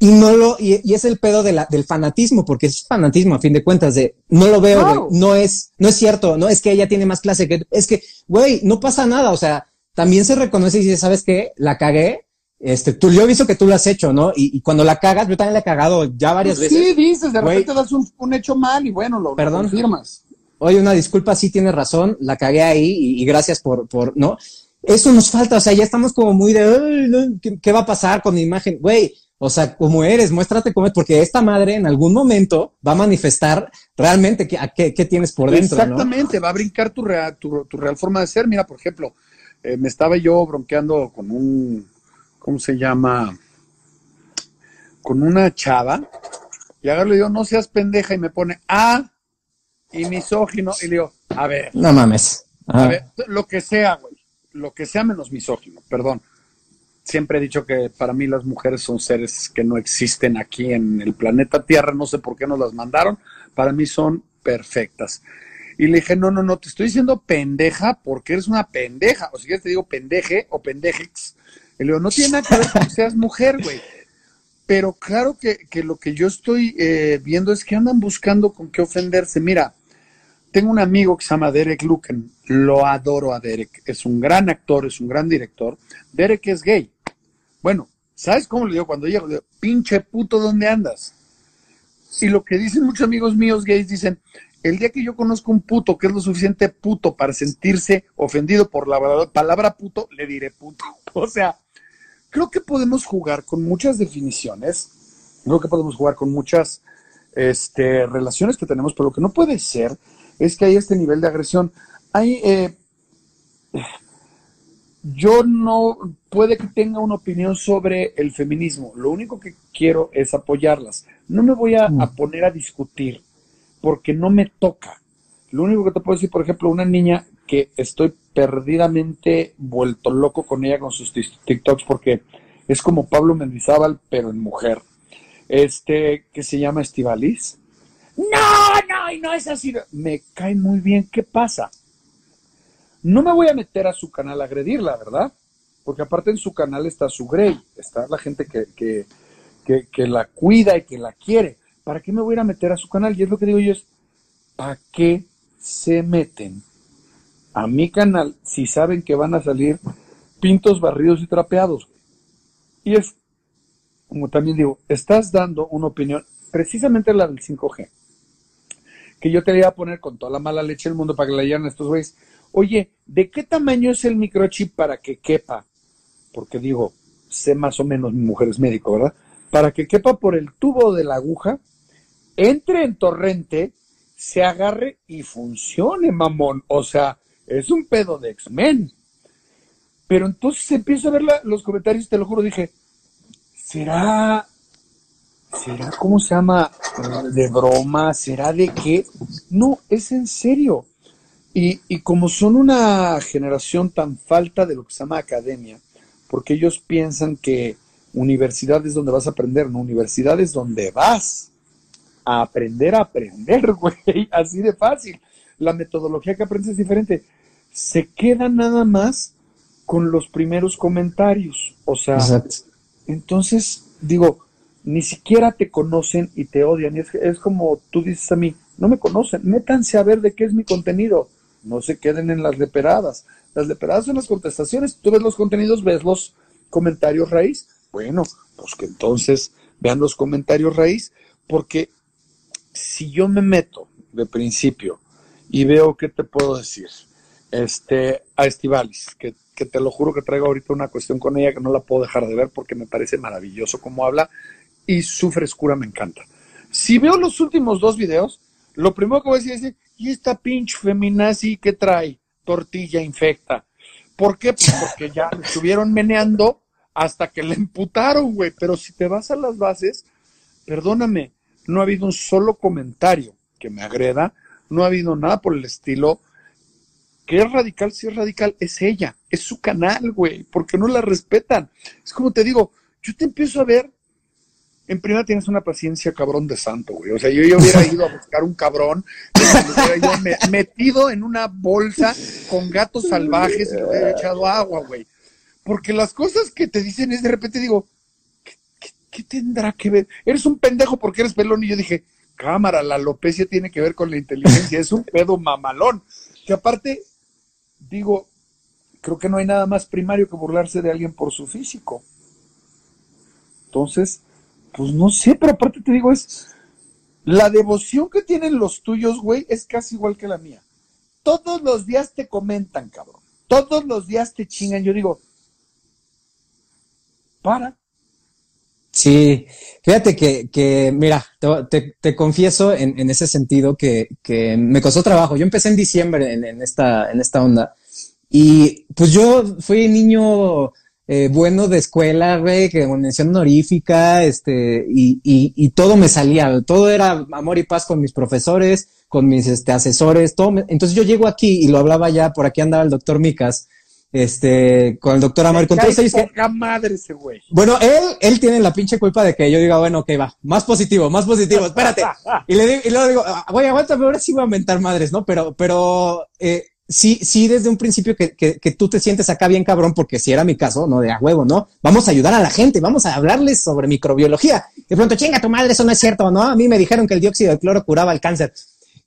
S3: y no lo, y, y, es el pedo de la, del fanatismo, porque es fanatismo a fin de cuentas, de no lo veo, güey, no es, no es cierto, no es que ella tiene más clase que, es que, güey, no pasa nada, o sea, también se reconoce y dice, ¿sabes qué? La cagué, este, tú, yo he visto que tú lo has hecho, ¿no? Y, cuando la cagas, yo también la he cagado ya varias
S2: pues
S3: veces.
S2: Sí, dices, de repente das un, hecho mal y bueno, lo,
S3: Perdón.
S2: confirmas.
S3: Oye, una disculpa, sí tienes razón, la cagué ahí y, gracias por, por, ¿no? Eso nos falta, o sea, ya estamos como muy de, ¿qué, va a pasar con mi imagen? Güey, o sea, como eres, muéstrate cómo es, porque esta madre en algún momento va a manifestar realmente qué, qué, tienes por dentro.
S2: Exactamente, va a brincar tu real, tu, real forma de ser. Mira, por ejemplo, eh, me estaba yo bronqueando con un, ¿cómo se llama? Con una chava, y agarro le digo, no seas pendeja, y me pone, ah, y misógino, y le digo, a ver.
S3: No mames.
S2: A ver, lo que sea, güey, lo que sea menos misógino, perdón siempre he dicho que para mí las mujeres son seres que no existen aquí en el planeta Tierra, no sé por qué nos las mandaron, para mí son perfectas. Y le dije, no, no, no, te estoy diciendo pendeja porque eres una pendeja, o si quieres te digo pendeje o pendejex. Y le digo, no tiene nada que ver con que seas mujer, güey. Pero claro que, lo que yo estoy eh, viendo es que andan buscando con qué ofenderse. Mira, tengo un amigo que se llama Derek Luken, lo adoro a Derek, es un gran actor, es un gran director. Derek es gay. Bueno, ¿sabes cómo le digo cuando llego? Le digo, pinche puto, ¿dónde andas? Y lo que dicen muchos amigos míos gays, dicen, el día que yo conozco un puto que es lo suficiente puto para sentirse ofendido por la palabra puto, le diré puto. O sea, creo que podemos jugar con muchas definiciones, creo que podemos jugar con muchas este, relaciones que tenemos, pero lo que no puede ser es que hay este nivel de agresión. Hay, eh, yo no puede que tenga una opinión sobre el feminismo. Lo único que quiero es apoyarlas. No me voy a, mm. poner a discutir porque no me toca. Lo único que te puedo decir, por ejemplo, una niña que estoy perdidamente vuelto loco con ella con sus TikToks porque es como Pablo Mendizábal, pero en mujer. Este, que se llama Estivalis. No, no, y no es así. Me cae muy bien. ¿Qué pasa? No me voy a meter a su canal a agredirla, ¿verdad? Porque aparte en su canal está su Grey, está la gente que, que, que, la cuida y que la quiere. ¿Para qué me voy a ir a meter a su canal? Y es lo que digo yo es, ¿para qué se meten a mi canal si saben que van a salir pintos barridos y trapeados? Y es, como también digo, estás dando una opinión, precisamente la del 5G, que yo te voy a poner con toda la mala leche del mundo para que la lleven a estos güeyes oye, ¿de qué tamaño es el microchip para que quepa? Porque digo, sé más o menos, mi mujer es médico, ¿verdad? Para que quepa por el tubo de la aguja, entre en torrente, se agarre y funcione, mamón. O sea, es un pedo de X-Men. Pero entonces empiezo a ver los comentarios, te lo juro, dije, ¿será, será, cómo se llama, de broma? ¿Será de qué? No, es en serio. Y, y, como son una generación tan falta de lo que se llama academia, porque ellos piensan que universidad es donde vas a aprender, no, universidad es donde vas a aprender a aprender, güey, así de fácil. La metodología que aprendes es diferente. Se queda nada más con los primeros comentarios. O sea, entonces digo, ni siquiera te conocen y te odian. Y es, es como tú dices a mí, no me conocen, métanse a ver de qué es mi contenido no se queden en las leperadas. Las leperadas son las contestaciones. Tú ves los contenidos, ves los comentarios raíz. Bueno, pues que entonces vean los comentarios raíz, porque si yo me meto de principio y veo qué te puedo decir, este, a Estivalis, que, que te lo juro que traigo ahorita una cuestión con ella que no la puedo dejar de ver porque me parece maravilloso cómo habla y su frescura me encanta. Si veo los últimos dos videos, lo primero que voy a decir es, ¿y esta pinche feminazi que trae? Tortilla infecta. ¿Por qué? Pues porque ya estuvieron meneando hasta que le emputaron, güey. Pero si te vas a las bases, perdóname, no ha habido un solo comentario que me agreda, no ha habido nada por el estilo. Que es radical, si es radical, es ella, es su canal, güey, porque no la respetan. Es como te digo, yo te empiezo a ver en primera tienes una paciencia cabrón de santo, güey. O sea, yo, yo hubiera ido a buscar un cabrón, metido en una bolsa con gatos salvajes y le hubiera echado agua, güey. Porque las cosas que te dicen es de repente digo, ¿qué, tendrá que ver? Eres un pendejo porque eres pelón. Y yo dije, cámara, la alopecia tiene que ver con la inteligencia, es un pedo mamalón. Que aparte, digo, creo que no hay nada más primario que burlarse de alguien por su físico. Entonces, pues no sé, pero aparte te digo, es la devoción que tienen los tuyos, güey, es casi igual que la mía. Todos los días te comentan, cabrón. Todos los días te chingan. Yo digo, para.
S3: Sí, fíjate que, que mira, te, te, confieso en, en, ese sentido que, que, me costó trabajo. Yo empecé en diciembre en, en, esta, en esta onda y pues yo fui niño eh, bueno de escuela, güey, que con mención honorífica, este, y, y, y, todo me salía, todo era amor y paz con mis profesores, con mis este, asesores, todo. entonces yo llego aquí y lo hablaba ya, por aquí andaba el doctor Micas, este, con el doctor Amar, con todos ellos que...
S2: madre ese güey.
S3: Bueno, él, él tiene la pinche culpa de que yo diga, bueno, ok, va, más positivo, más positivo, espérate. y le digo, y luego digo, ah, güey, aguántame, ahora sí voy a mentar madres, ¿no? Pero, pero, eh, sí, sí, desde un principio que, que, que, tú te sientes acá bien cabrón, porque si era mi caso, no de a huevo, ¿no? Vamos a ayudar a la gente, vamos a hablarles sobre microbiología. De pronto, chinga tu madre, eso no es cierto, ¿no? A mí me dijeron que el dióxido de cloro curaba el cáncer.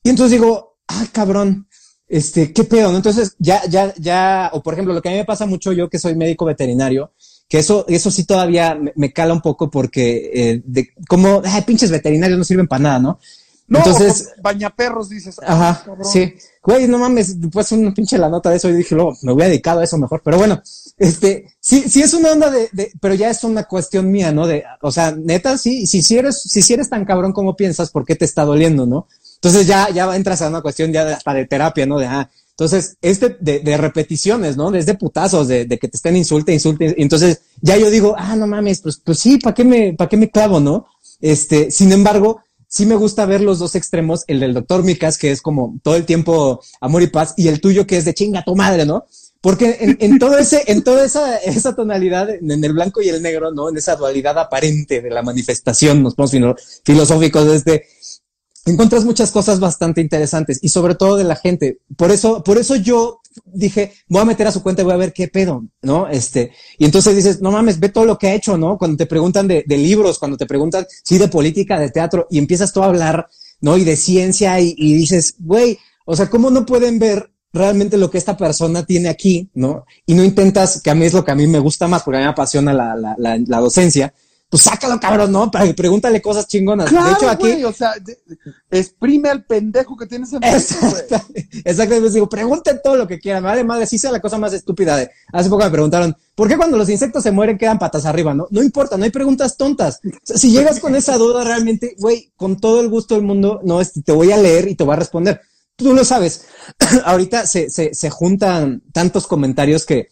S3: Y entonces digo, ah, cabrón, este, qué pedo, ¿no? Entonces, ya, ya, ya, o por ejemplo, lo que a mí me pasa mucho, yo que soy médico veterinario, que eso, eso sí todavía me, cala un poco porque, eh, de, como, ay, pinches veterinarios no sirven para nada, ¿no?
S2: No, Entonces, bañaperros, dices.
S3: Ajá, sí. Güey, no mames, pues una pinche la nota de eso y dije, luego, me voy dedicado a eso mejor. Pero bueno, este, sí, sí es una onda de, de, pero ya es una cuestión mía, ¿no? De, o sea, neta, sí, si, si eres, si, eres tan cabrón como piensas, ¿por qué te está doliendo, no? Entonces ya, ya entras a una cuestión ya hasta de terapia, ¿no? De, ah, entonces, este de, de repeticiones, ¿no? Desde putazos, de, de, que te estén insulte, insulte. Entonces, ya yo digo, ah, no mames, pues, pues sí, ¿para qué me, para qué me clavo, no? Este, sin embargo, sí me gusta ver los dos extremos, el del doctor Micas, que es como todo el tiempo amor y paz, y el tuyo que es de chinga tu madre, ¿no? Porque en, todo ese, en toda esa, esa tonalidad, en el blanco y el negro, ¿no? En esa dualidad aparente de la manifestación, nos ponemos filosóficos desde, encuentras muchas cosas bastante interesantes y sobre todo de la gente. Por eso, por eso yo dije, voy a meter a su cuenta y voy a ver qué pedo, ¿no? Este, y entonces dices, no mames, ve todo lo que ha hecho, ¿no? Cuando te preguntan de, de libros, cuando te preguntan, sí, de política, de teatro, y empiezas tú a hablar, ¿no? Y de ciencia, y, dices, güey, o sea, ¿cómo no pueden ver realmente lo que esta persona tiene aquí, ¿no? Y no intentas, que a mí es lo que a mí me gusta más, porque a mí me apasiona la, la, la, la docencia, pues sácalo, cabrón, ¿no? Para que pregúntale cosas chingonas.
S2: Claro, de hecho, aquí. o sea, exprime al pendejo que tienes en
S3: Exactamente. Exactamente. Digo, pregunten todo lo que quieran. Madre, madre, sí sea la cosa más estúpida de. Hace poco me preguntaron, ¿por qué cuando los insectos se mueren quedan patas arriba? No, no importa, no hay preguntas tontas. si llegas con esa duda realmente, güey, con todo el gusto del mundo, no, este, te voy a leer y te voy a responder. Tú lo sabes. Ahorita se, se, se juntan tantos comentarios que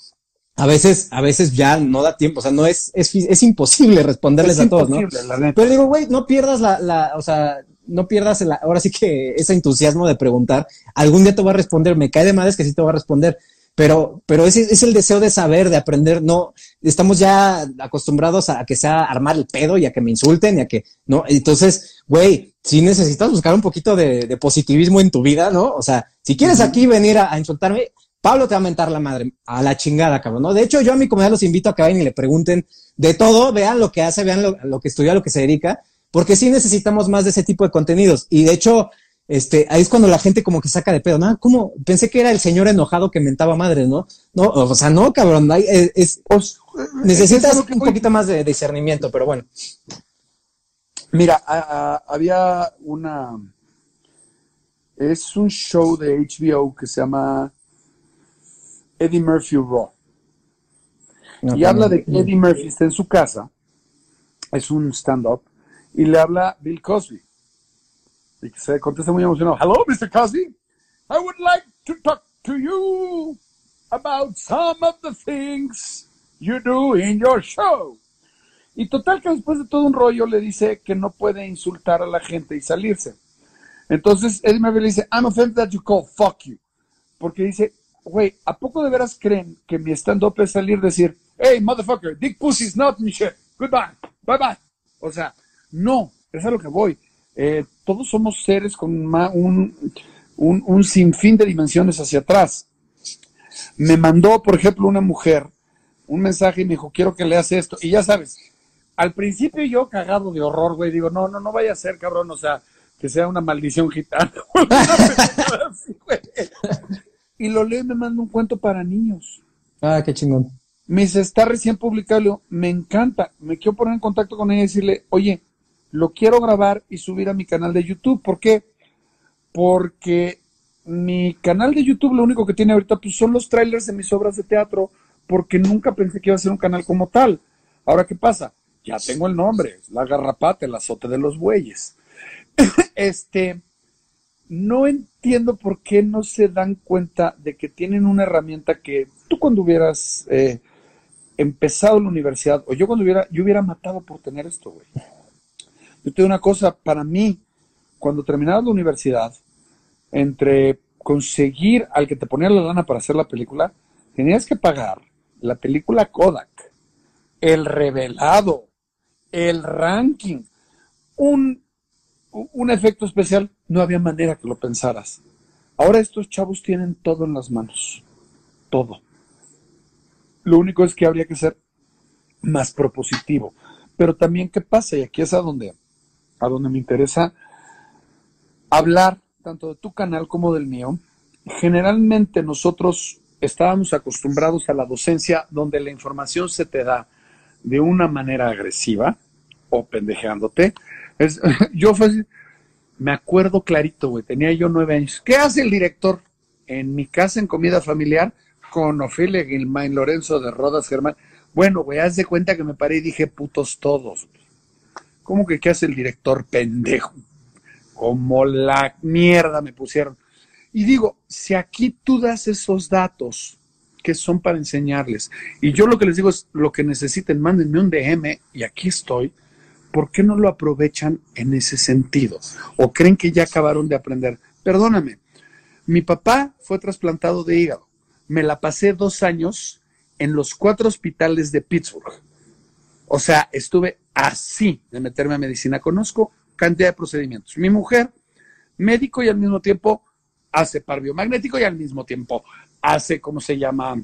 S3: a veces, a veces ya no da tiempo, o sea, no es, es, es imposible responderles a todos, ¿no? Pero digo, güey, no pierdas la, la, o sea, no pierdas el, ahora sí que ese entusiasmo de preguntar, algún día te voy a responder, me cae de madres que sí te voy a responder, pero, pero ese es el deseo de saber, de aprender, no, estamos ya acostumbrados a, que sea armar el pedo y a que me insulten y a que, ¿no? Entonces, güey, si necesitas buscar un poquito de, de, positivismo en tu vida, ¿no? O sea, si quieres aquí venir a, a insultarme, Pablo te va a mentar la madre, a la chingada, cabrón, ¿no? De hecho, yo a mi comunidad los invito a que vayan y le pregunten de todo, vean lo que hace, vean lo, que estudia, lo que se dedica, porque sí necesitamos más de ese tipo de contenidos. Y de hecho, este, ahí es cuando la gente como que saca de pedo, ¿no? ¿Cómo? Pensé que era el señor enojado que mentaba madres, ¿no? No, o sea, no, cabrón, es, pues, necesitas un poquito más de discernimiento, pero bueno.
S2: Mira, había una, es un show de HBO que se llama Eddie Murphy Raw. y habla de que Eddie Murphy está en su casa, es un stand-up, y le habla Bill Cosby. Y se contesta muy emocionado, Hello, Mr. Cosby. I would like to talk to you about some of the things you do in your show. Y total que después de todo un rollo le dice que no puede insultar a la gente y salirse. Entonces Eddie Murphy le dice, I'm offended that you call fuck you. Porque dice, güey, ¿a poco de veras creen que mi stand-up es salir y decir, hey, motherfucker, dick pussy is not mi shit, goodbye, bye bye? O sea, no, es a lo que voy. Eh, todos somos seres con un, un, un sinfín de dimensiones hacia atrás. Me mandó, por ejemplo, una mujer un mensaje y me dijo, quiero que leas esto. Y ya sabes, al principio yo cagado de horror, güey, digo, no, no, no vaya a ser, cabrón, o sea, que sea una maldición gitana. y lo leo y me manda un cuento para niños.
S3: Ah, qué chingón.
S2: Me dice, está recién publicado. Me encanta. Me quiero poner en contacto con ella y decirle, oye, lo quiero grabar y subir a mi canal de YouTube. ¿Por qué? Porque mi canal de YouTube lo único que tiene ahorita pues, son los trailers de mis obras de teatro, porque nunca pensé que iba a ser un canal como tal. Ahora, ¿qué pasa? Ya tengo el nombre, la garrapata, el azote de los bueyes. este, no entiendo por qué no se dan cuenta de que tienen una herramienta que tú cuando hubieras eh, empezado la universidad, o yo cuando hubiera, yo hubiera matado por tener esto, güey. Yo te digo una cosa, para mí, cuando terminabas la universidad, entre conseguir al que te ponía la lana para hacer la película, tenías que pagar la película Kodak, el revelado, el ranking, un, un efecto especial, no había manera que lo pensaras. Ahora estos chavos tienen todo en las manos, todo. Lo único es que habría que ser más propositivo. Pero también, ¿qué pasa? Y aquí es a donde, a donde me interesa hablar tanto de tu canal como del mío. Generalmente nosotros estábamos acostumbrados a la docencia donde la información se te da de una manera agresiva o pendejeándote. yo me acuerdo clarito, güey, tenía yo nueve años. ¿Qué hace el director? En mi casa, en comida familiar, con Ofelia Gilmain, Lorenzo de Rodas, Germán. Bueno, güey, haz de cuenta que me paré y dije putos todos. ¿Cómo que qué hace el director pendejo? Como la mierda me pusieron. Y digo, si aquí tú das esos datos que son para enseñarles, y yo lo que les digo es, lo que necesiten, mándenme un DM y aquí estoy, ¿por qué no lo aprovechan en ese sentido? ¿O creen que ya acabaron de aprender? Perdóname, mi papá fue trasplantado de hígado. Me la pasé dos años en los cuatro hospitales de Pittsburgh. O sea, estuve así de meterme a medicina. Conozco cantidad de procedimientos. Mi mujer, médico y al mismo tiempo hace par biomagnético y al mismo tiempo hace, ¿cómo se llama?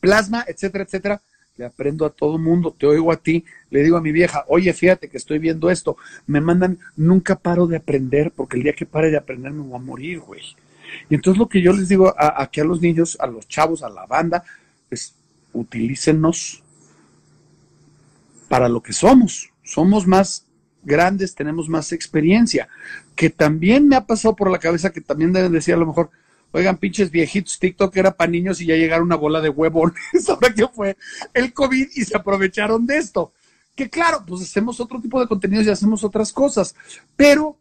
S2: Plasma, etcétera, etcétera. Le aprendo a todo mundo, te oigo a ti, le digo a mi vieja, oye, fíjate que estoy viendo esto. Me mandan, nunca paro de aprender, porque el día que pare de aprender me voy a morir, güey. Y entonces lo que yo les digo aquí a los niños, a los chavos, a la banda, es utilícenos para lo que somos. Somos más grandes, tenemos más experiencia. Que también me ha pasado por la cabeza que también deben decir a lo mejor, oigan, pinches viejitos, TikTok era para niños y ya llegaron una bola de huevones. Ahora que fue el COVID y se aprovecharon de esto. Que claro, pues hacemos otro tipo de contenidos y hacemos otras cosas. Pero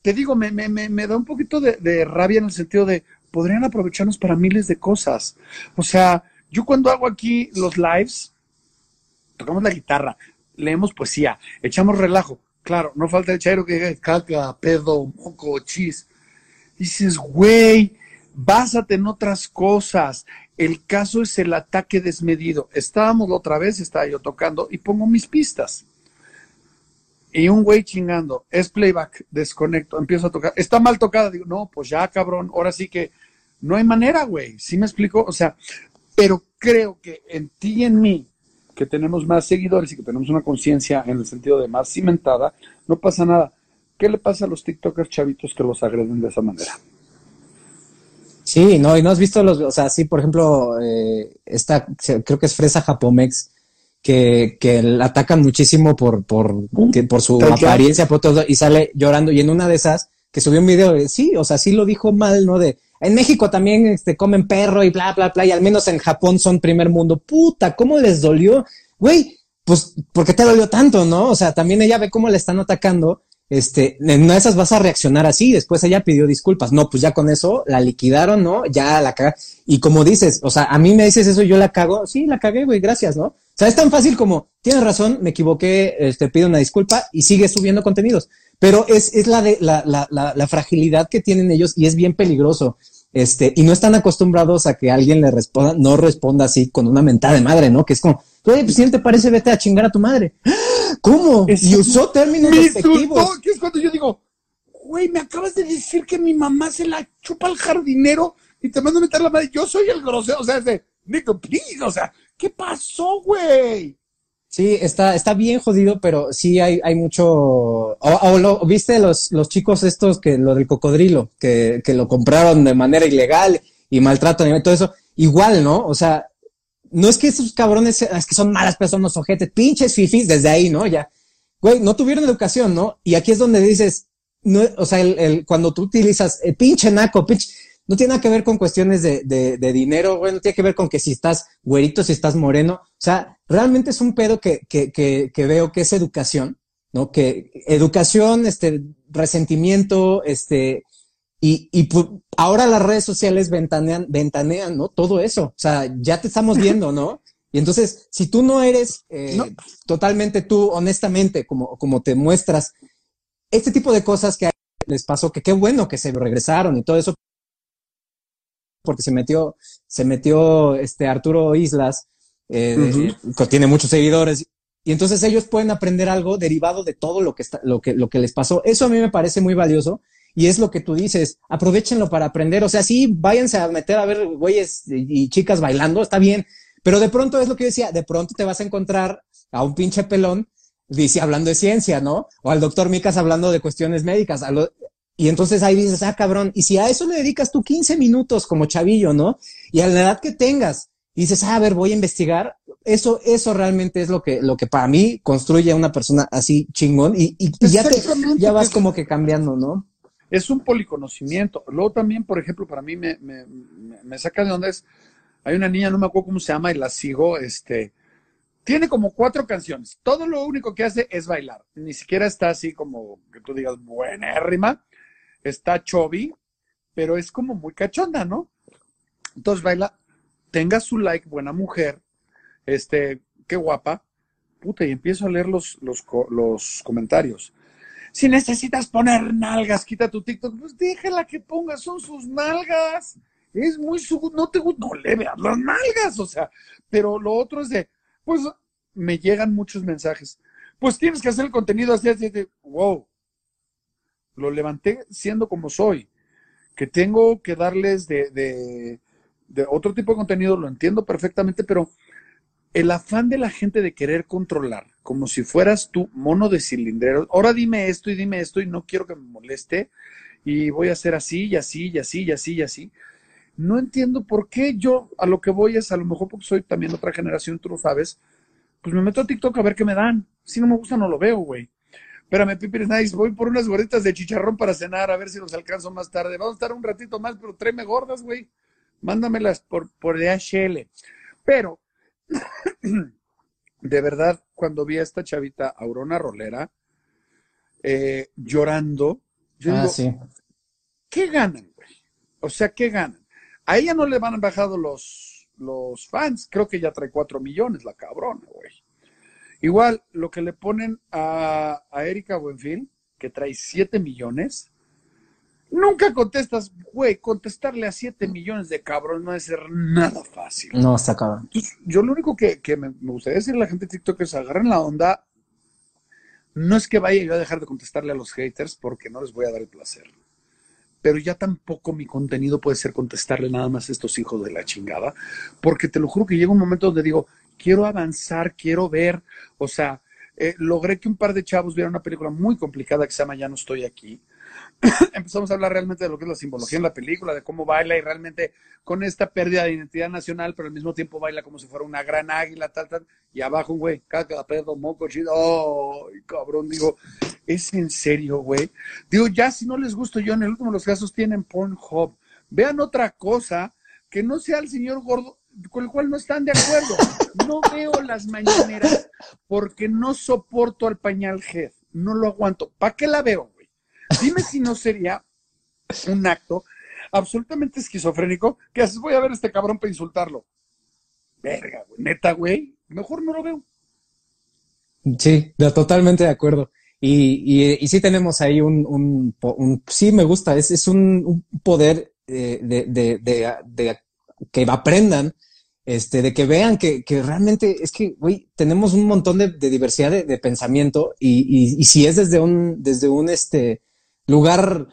S2: te digo, me, da un poquito de, de rabia en el sentido de podrían aprovecharnos para miles de cosas. O sea, yo cuando hago aquí los lives, tocamos la guitarra, leemos poesía, echamos relajo. Claro, no falta el chairo que diga caca, pedo, moco, chis. Dices, güey, básate en otras cosas. El caso es el ataque desmedido. Estábamos otra vez, estaba yo tocando y pongo mis pistas. Y un güey chingando, es playback, desconecto, empiezo a tocar. Está mal tocada, digo, no, pues ya, cabrón, ahora sí que no hay manera, güey. ¿Sí me explico? O sea, pero creo que en ti y en mí que tenemos más seguidores y que tenemos una conciencia en el sentido de más cimentada, no pasa nada. ¿Qué le pasa a los TikTokers chavitos que los agreden de esa manera?
S3: Sí, no, y no has visto los, o sea, sí, por ejemplo, eh, esta, creo que es Fresa Japomex, que, que la atacan muchísimo por, por, por su apariencia, por todo, y sale llorando, y en una de esas, que subió un video, de, sí, o sea, sí lo dijo mal, ¿no? De, en México también este, comen perro y bla, bla, bla, y al menos en Japón son primer mundo. Puta, ¿cómo les dolió? Güey, pues, ¿por qué te dolió tanto, no? O sea, también ella ve cómo le están atacando. Este, en una de esas vas a reaccionar así. Después ella pidió disculpas. No, pues ya con eso la liquidaron, ¿no? Ya la caga. Y como dices, o sea, a mí me dices eso, yo la cago. Sí, la cagué, güey, gracias, ¿no? O sea, es tan fácil como, tienes razón, me equivoqué, este, pido una disculpa y sigue subiendo contenidos. Pero es, es la, de, la, la, la, fragilidad que tienen ellos y es bien peligroso. Este, y no están acostumbrados a que alguien le responda, no responda así con una mentada de madre, ¿no? Que es como, oye, pues si te parece, vete a chingar a tu madre. ¿Cómo? y usó términos despectivos.
S2: que es cuando yo digo, güey, me acabas de decir que mi mamá se la chupa al jardinero y te mando a meter la madre. Yo soy el grosero, o sea, es de, Nico, please, o sea, ¿qué pasó, güey?
S3: Sí, está, está bien jodido, pero sí hay, hay mucho. O, lo, viste los, los chicos estos que lo del cocodrilo, que, que lo compraron de manera ilegal y maltratan y todo eso. Igual, ¿no? O sea, no es que esos cabrones, es que son malas personas, ojetes, pinches fifis, desde ahí, ¿no? Ya, güey, no tuvieron educación, ¿no? Y aquí es donde dices, no, o sea, el, cuando tú utilizas el pinche naco, pinche, no tiene nada que ver con cuestiones de, de, de, dinero, güey, no tiene que ver con que si estás güerito, si estás moreno. O sea, realmente es un pedo que, que, que, que veo que es educación, ¿no? Que educación, este, resentimiento, este, y, y ahora las redes sociales ventanean, ventanean, ¿no? Todo eso. O sea, ya te estamos viendo, ¿no? Y entonces, si tú no eres eh, totalmente tú, honestamente, como, como te muestras, este tipo de cosas que les pasó, que qué bueno que se regresaron y todo eso, porque se metió, se metió este Arturo Islas, eh, que tiene muchos seguidores, y entonces ellos pueden aprender algo derivado de todo lo que está, lo que, lo que les pasó. Eso a mí me parece muy valioso. Y es lo que tú dices, aprovechenlo para aprender. O sea, sí, váyanse a meter a ver güeyes y chicas bailando, está bien. Pero de pronto es lo que yo decía, de pronto te vas a encontrar a un pinche pelón, dice, hablando de ciencia, ¿no? O al doctor Micas hablando de cuestiones médicas. y entonces ahí dices, ah, cabrón, y si a eso le dedicas tú 15 minutos como chavillo, ¿no? Y a la edad que tengas, y dices, ah, a ver, voy a investigar, eso, eso realmente es lo que, lo que para mí construye a una persona así chingón y, y, ya, te, ya vas como que cambiando, ¿no?
S2: Es un policonocimiento. Luego también, por ejemplo, para mí me, me, me saca de donde es, hay una niña, no me acuerdo cómo se llama, y la sigo, este, tiene como cuatro canciones. Todo lo único que hace es bailar. Ni siquiera está así como que tú digas buenérrima. Está chovi, pero es como muy cachonda, ¿no? Entonces baila, tenga su like, buena mujer, este, qué guapa. Puta, y empiezo a leer los, los, los comentarios. Si necesitas poner nalgas, quita tu TikTok. Pues déjala que ponga, son sus nalgas. Es muy su, no te no le veas las nalgas, o sea, pero lo otro es de, pues me llegan muchos mensajes. Pues tienes que hacer el contenido así, así de, wow. Lo levanté siendo como soy. Que tengo que darles de, de, de otro tipo de contenido, lo entiendo perfectamente, pero el afán de la gente de querer controlar, como si fueras tú mono de cilindrero, ahora dime esto y dime esto y no quiero que me moleste y voy a hacer así y así y así y así y así. No entiendo por qué yo a lo que voy es, a lo mejor porque soy también otra generación, tú lo sabes, pues me meto a TikTok a ver qué me dan. Si no me gusta, no lo veo, güey. Espérame, Pipi Nice, voy por unas gorditas de chicharrón para cenar, a ver si los alcanzo más tarde. Vamos a estar un ratito más, pero tráeme gordas, güey. Mándamelas por, por DHL. Pero, de verdad, cuando vi a esta chavita, Aurona Rolera, eh, llorando, yo ah, digo, ¿qué ganan, güey? O sea, ¿qué ganan? A ella no le van bajado los, los fans, creo que ya trae cuatro millones la cabrona, güey. Igual, lo que le ponen a, a Erika Buenfil, que trae siete millones, nunca contestas, güey, contestarle a siete millones de cabrón no debe ser nada fácil.
S3: No, está cabrón.
S2: yo lo único que, me, me, gustaría decirle a la gente de TikTok es agarren la onda. No es que vaya yo a dejar de contestarle a los haters porque no les voy a dar el placer pero ya tampoco mi contenido puede ser contestarle nada más a estos hijos de la chingada, porque te lo juro que llega un momento donde digo, quiero avanzar, quiero ver, o sea, eh, logré que un par de chavos vieran una película muy complicada que se llama Ya no estoy aquí, empezamos a hablar realmente de lo que es la simbología en la película, de cómo baila y realmente con esta pérdida de identidad nacional, pero al mismo tiempo baila como si fuera una gran águila, tal, tal, y abajo güey, caca, pedo, moco, chido, ¡ay, cabrón! Digo, ¿es en serio, güey? Digo, ya si no les gusto yo, en el último de los casos tienen Pornhub. Vean otra cosa que no sea el señor gordo, con el cual no están de acuerdo. No veo las mañaneras porque no soporto al pañal head. No lo aguanto. ¿Para qué la veo? Dime si no sería un acto absolutamente esquizofrénico que haces, voy a ver a este cabrón para insultarlo. Verga, güey, neta, güey, mejor no lo veo.
S3: Sí, totalmente de acuerdo. Y, y, sí tenemos ahí un, sí me gusta, es, es un, poder de, de, de, que aprendan, este, de que vean que, que realmente es que, güey, tenemos un montón de, diversidad de, pensamiento y, y, y, si es desde un, desde un, este, lugar,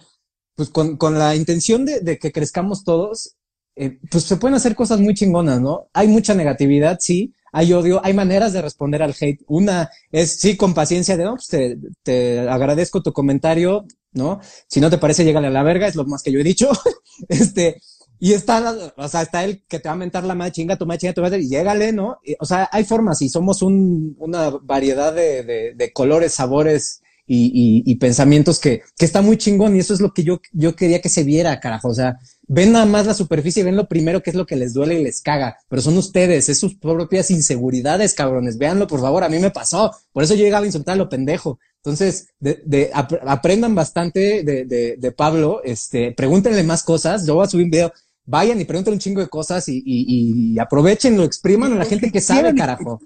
S3: pues con, con la intención de, de, que crezcamos todos, eh, pues se pueden hacer cosas muy chingonas, ¿no? Hay mucha negatividad, sí, hay odio, hay maneras de responder al hate. Una es, sí, con paciencia, de, no, pues te, te agradezco tu comentario, ¿no? Si no te parece, llégale a la verga, es lo más que yo he dicho. este, Y está, o sea, está el que te va a mentar la madre, chinga tu madre, chinga tu madre, y llégale, ¿no? o sea, hay formas y somos un, una variedad de, de, de colores, sabores y, y, pensamientos que, que está muy chingón y eso es lo que yo, yo quería que se viera, carajo. O sea, ven nada más la superficie, ven lo primero que es lo que les duele y les caga, pero son ustedes, es sus propias inseguridades, cabrones. Véanlo, por favor, a mí me pasó. Por eso yo llegaba a insultar a lo pendejo. Entonces, de, de, aprendan bastante de, de, de, Pablo, este, pregúntenle más cosas. Yo voy a subir un video. Vayan y pregunten un chingo de cosas y, y, y aprovechen, lo expriman a la gente que sabe, carajo.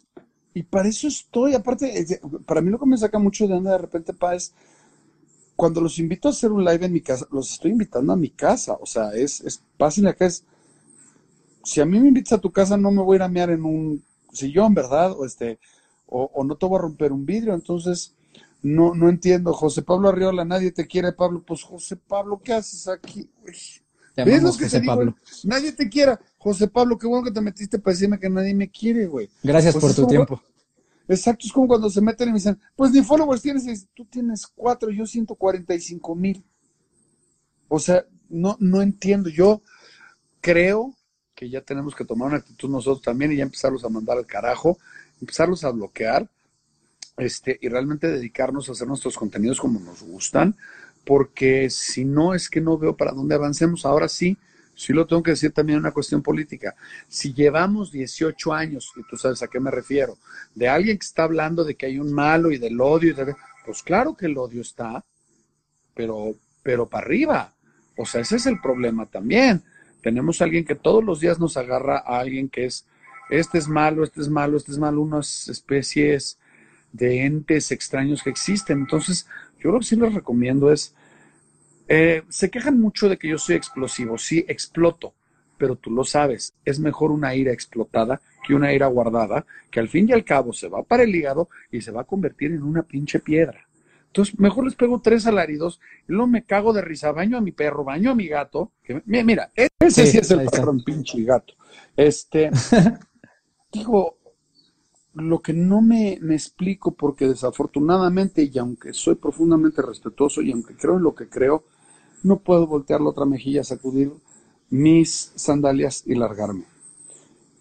S2: Y para eso estoy. Aparte, para mí lo que me saca mucho de onda de repente, pa, es cuando los invito a hacer un live en mi casa, los estoy invitando a mi casa. O sea, es, es pásenle acá. Es, si a mí me invitas a tu casa, no me voy a ir a mear en un sillón, ¿verdad? O este, o, no te voy a romper un vidrio. Entonces, no, no entiendo. José Pablo Arriola, nadie te quiere, Pablo. Pues José Pablo, ¿qué haces aquí? ¿Ves lo que te digo? Nadie te quiera. José Pablo, qué bueno que te metiste para decirme que nadie me quiere, güey.
S3: Gracias pues por tu tiempo.
S2: Exacto, es como cuando se meten y me dicen, pues ni followers tienes, tú tienes cuatro, yo 145 mil. O sea, no, no entiendo. Yo creo que ya tenemos que tomar una actitud nosotros también y ya empezarlos a mandar al carajo, empezarlos a bloquear, este, y realmente dedicarnos a hacer nuestros contenidos como nos gustan, porque si no es que no veo para dónde avancemos. Ahora sí, sí lo tengo que decir también una cuestión política. Si llevamos 18 años, y tú sabes a qué me refiero, de alguien que está hablando de que hay un malo y del odio, y pues claro que el odio está, pero, pero para arriba. O sea, ese es el problema también. Tenemos a alguien que todos los días nos agarra a alguien que es, este es malo, este es malo, este es malo, unas especies de entes extraños que existen. Entonces, yo lo que sí les recomiendo es eh, se quejan mucho de que yo soy explosivo. Sí, exploto, pero tú lo sabes. Es mejor una ira explotada que una ira guardada, que al fin y al cabo se va para el hígado y se va a convertir en una pinche piedra. Entonces, mejor les pego tres alaridos y luego me cago de risa, baño a mi perro, baño a mi gato. Que, mira, ese sí, es el perro, pinche gato. Este, digo, lo que no me, me, explico, porque desafortunadamente, y aunque soy profundamente respetuoso y aunque creo en lo que creo, no puedo voltear la otra mejilla, sacudir mis sandalias y largarme.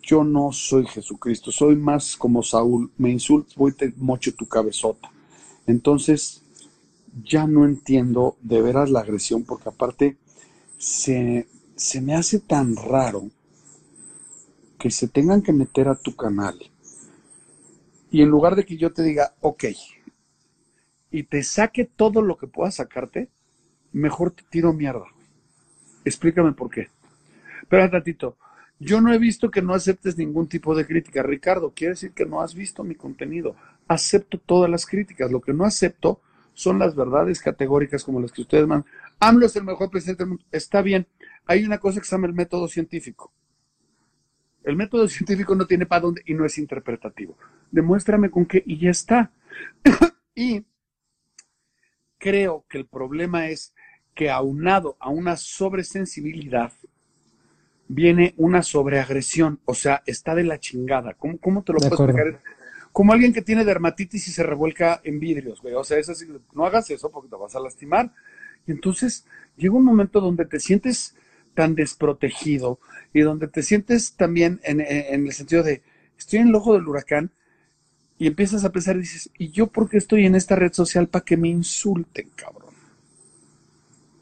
S2: Yo no soy Jesucristo, soy más como Saúl. Me insulto, voy te mocho tu cabezota. Entonces, ya no entiendo de veras la agresión, porque aparte se, se me hace tan raro que se tengan que meter a tu canal. Y en lugar de que yo te diga, ok, y te saque todo lo que pueda sacarte, mejor te tiro mierda. Explícame por qué. Espera ratito. Yo no he visto que no aceptes ningún tipo de crítica. Ricardo, quiere decir que no has visto mi contenido. Acepto todas las críticas. Lo que no acepto son las verdades categóricas como las que ustedes mandan. AMLO es el mejor presidente del mundo. Está bien. Hay una cosa que se llama el método científico. El método científico no tiene para dónde y no es interpretativo. Demuéstrame con qué y ya está. y creo que el problema es que aunado a una sobresensibilidad viene una sobreagresión, o sea, está de la chingada. ¿Cómo, cómo te lo puedo explicar? Como alguien que tiene dermatitis y se revuelca en vidrios, güey. O sea, es así, no hagas eso porque te vas a lastimar. Y entonces llega un momento donde te sientes tan desprotegido y donde te sientes también en, en el sentido de, estoy en el ojo del huracán y empiezas a pensar y dices, ¿y yo por qué estoy en esta red social para que me insulten, cabrón?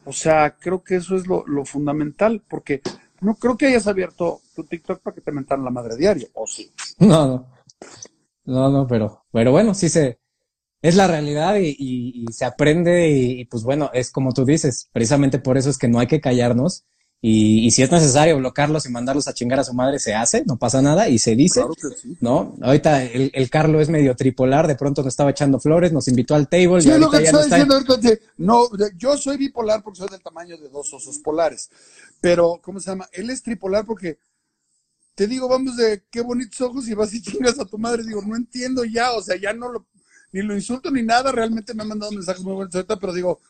S2: O sea, creo que eso es lo, fundamental, porque no creo que hayas abierto tu TikTok para que te mentaran la madre diario, ¿o sí?
S3: No, no. No, no, pero, pero bueno, sí se, es la realidad y, y, se aprende y, y, pues bueno, es como tú dices, precisamente por eso es que no hay que callarnos y, si es necesario bloquearlos y mandarlos a chingar a su madre, se hace, no pasa nada y se dice, ¿no? Ahorita el, el, Carlo es medio tripolar, de pronto nos estaba echando flores, nos invitó al table.
S2: Sí, lo que estoy diciendo no, yo soy bipolar porque soy del tamaño de dos osos polares, pero, ¿cómo se llama? Él es tripolar porque te digo, vamos de qué bonitos ojos y vas y chingas a tu madre. Digo, no entiendo ya, o sea, ya no lo, ni lo insulto ni nada, realmente me ha mandado mensajes muy buenos ahorita, pero digo,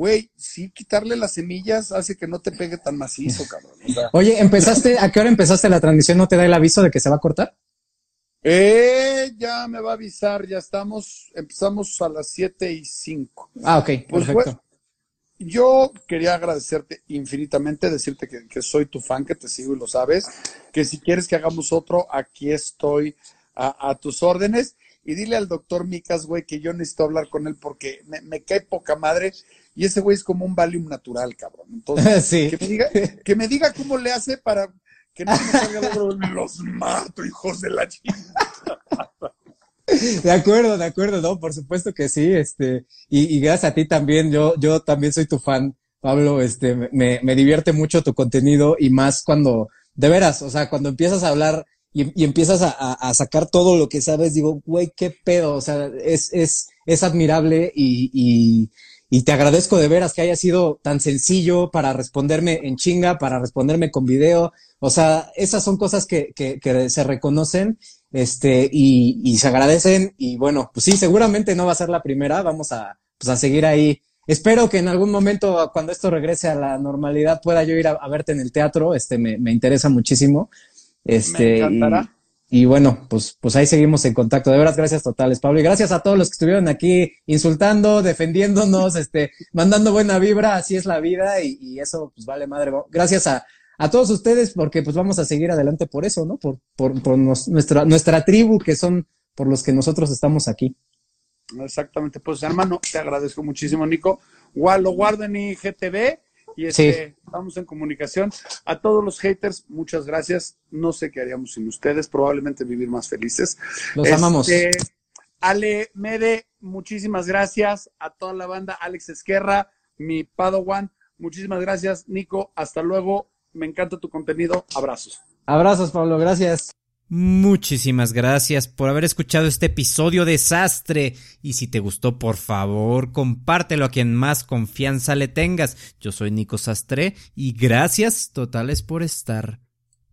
S2: güey, sí quitarle las semillas hace que no te pegue tan macizo, cabrón.
S3: Oye, ¿empezaste, a qué hora empezaste la transmisión? ¿No te da el aviso de que se va a cortar?
S2: Eh, ya me va a avisar, ya estamos, empezamos a las siete y cinco.
S3: Ah, ok, pues perfecto.
S2: yo quería agradecerte infinitamente, decirte que, soy tu fan, que te sigo y lo sabes, que si quieres que hagamos otro, aquí estoy a, tus órdenes. Y dile al doctor Micas, güey, que yo necesito hablar con él porque me, cae poca madre. Y ese güey es como un Valium natural, cabrón. Entonces, que, me diga, que me diga cómo le hace para que no me salga de los mato, hijos de la chica.
S3: De acuerdo, de acuerdo, no, por supuesto que sí, este, y, y, gracias a ti también, yo, yo también soy tu fan, Pablo, este, me, me divierte mucho tu contenido y más cuando, de veras, o sea, cuando empiezas a hablar y, y empiezas a, a, sacar todo lo que sabes, digo, güey, qué pedo, o sea, es, es, es admirable y, y, y te agradezco de veras que haya sido tan sencillo para responderme en chinga, para responderme con video, o sea, esas son cosas que, que, que se reconocen este, y, y, se agradecen. Y bueno, pues sí, seguramente no va a ser la primera. Vamos a, pues a seguir ahí. Espero que en algún momento, cuando esto regrese a la normalidad, pueda yo ir a, verte en el teatro. Este, me, me interesa muchísimo. Este, Y, bueno, pues, pues ahí seguimos en contacto. De veras, gracias totales, Pablo. Y gracias a todos los que estuvieron aquí insultando, defendiéndonos, este, mandando buena vibra. Así es la vida y, y eso, pues vale madre. Gracias a, a todos ustedes, porque pues vamos a seguir adelante por eso, ¿no? Por, por, por nuestra, nuestra tribu, que son por los que nosotros estamos aquí.
S2: Exactamente, pues hermano, te agradezco muchísimo, Nico. Lo guardo en IGTV y este, estamos en comunicación. A todos los haters, muchas gracias. No sé qué haríamos sin ustedes, probablemente vivir más felices.
S3: Los amamos.
S2: Este, Ale Mede, muchísimas gracias. A toda la banda, Alex Esquerra, mi Padawan, muchísimas gracias. Nico, hasta luego. Me encanta tu contenido. Abrazos.
S3: Abrazos, Pablo. Gracias.
S1: Muchísimas gracias por haber escuchado este episodio desastre y si te gustó por favor compártelo a quien más confianza le tengas. Yo soy Nico Sastre y gracias totales por estar.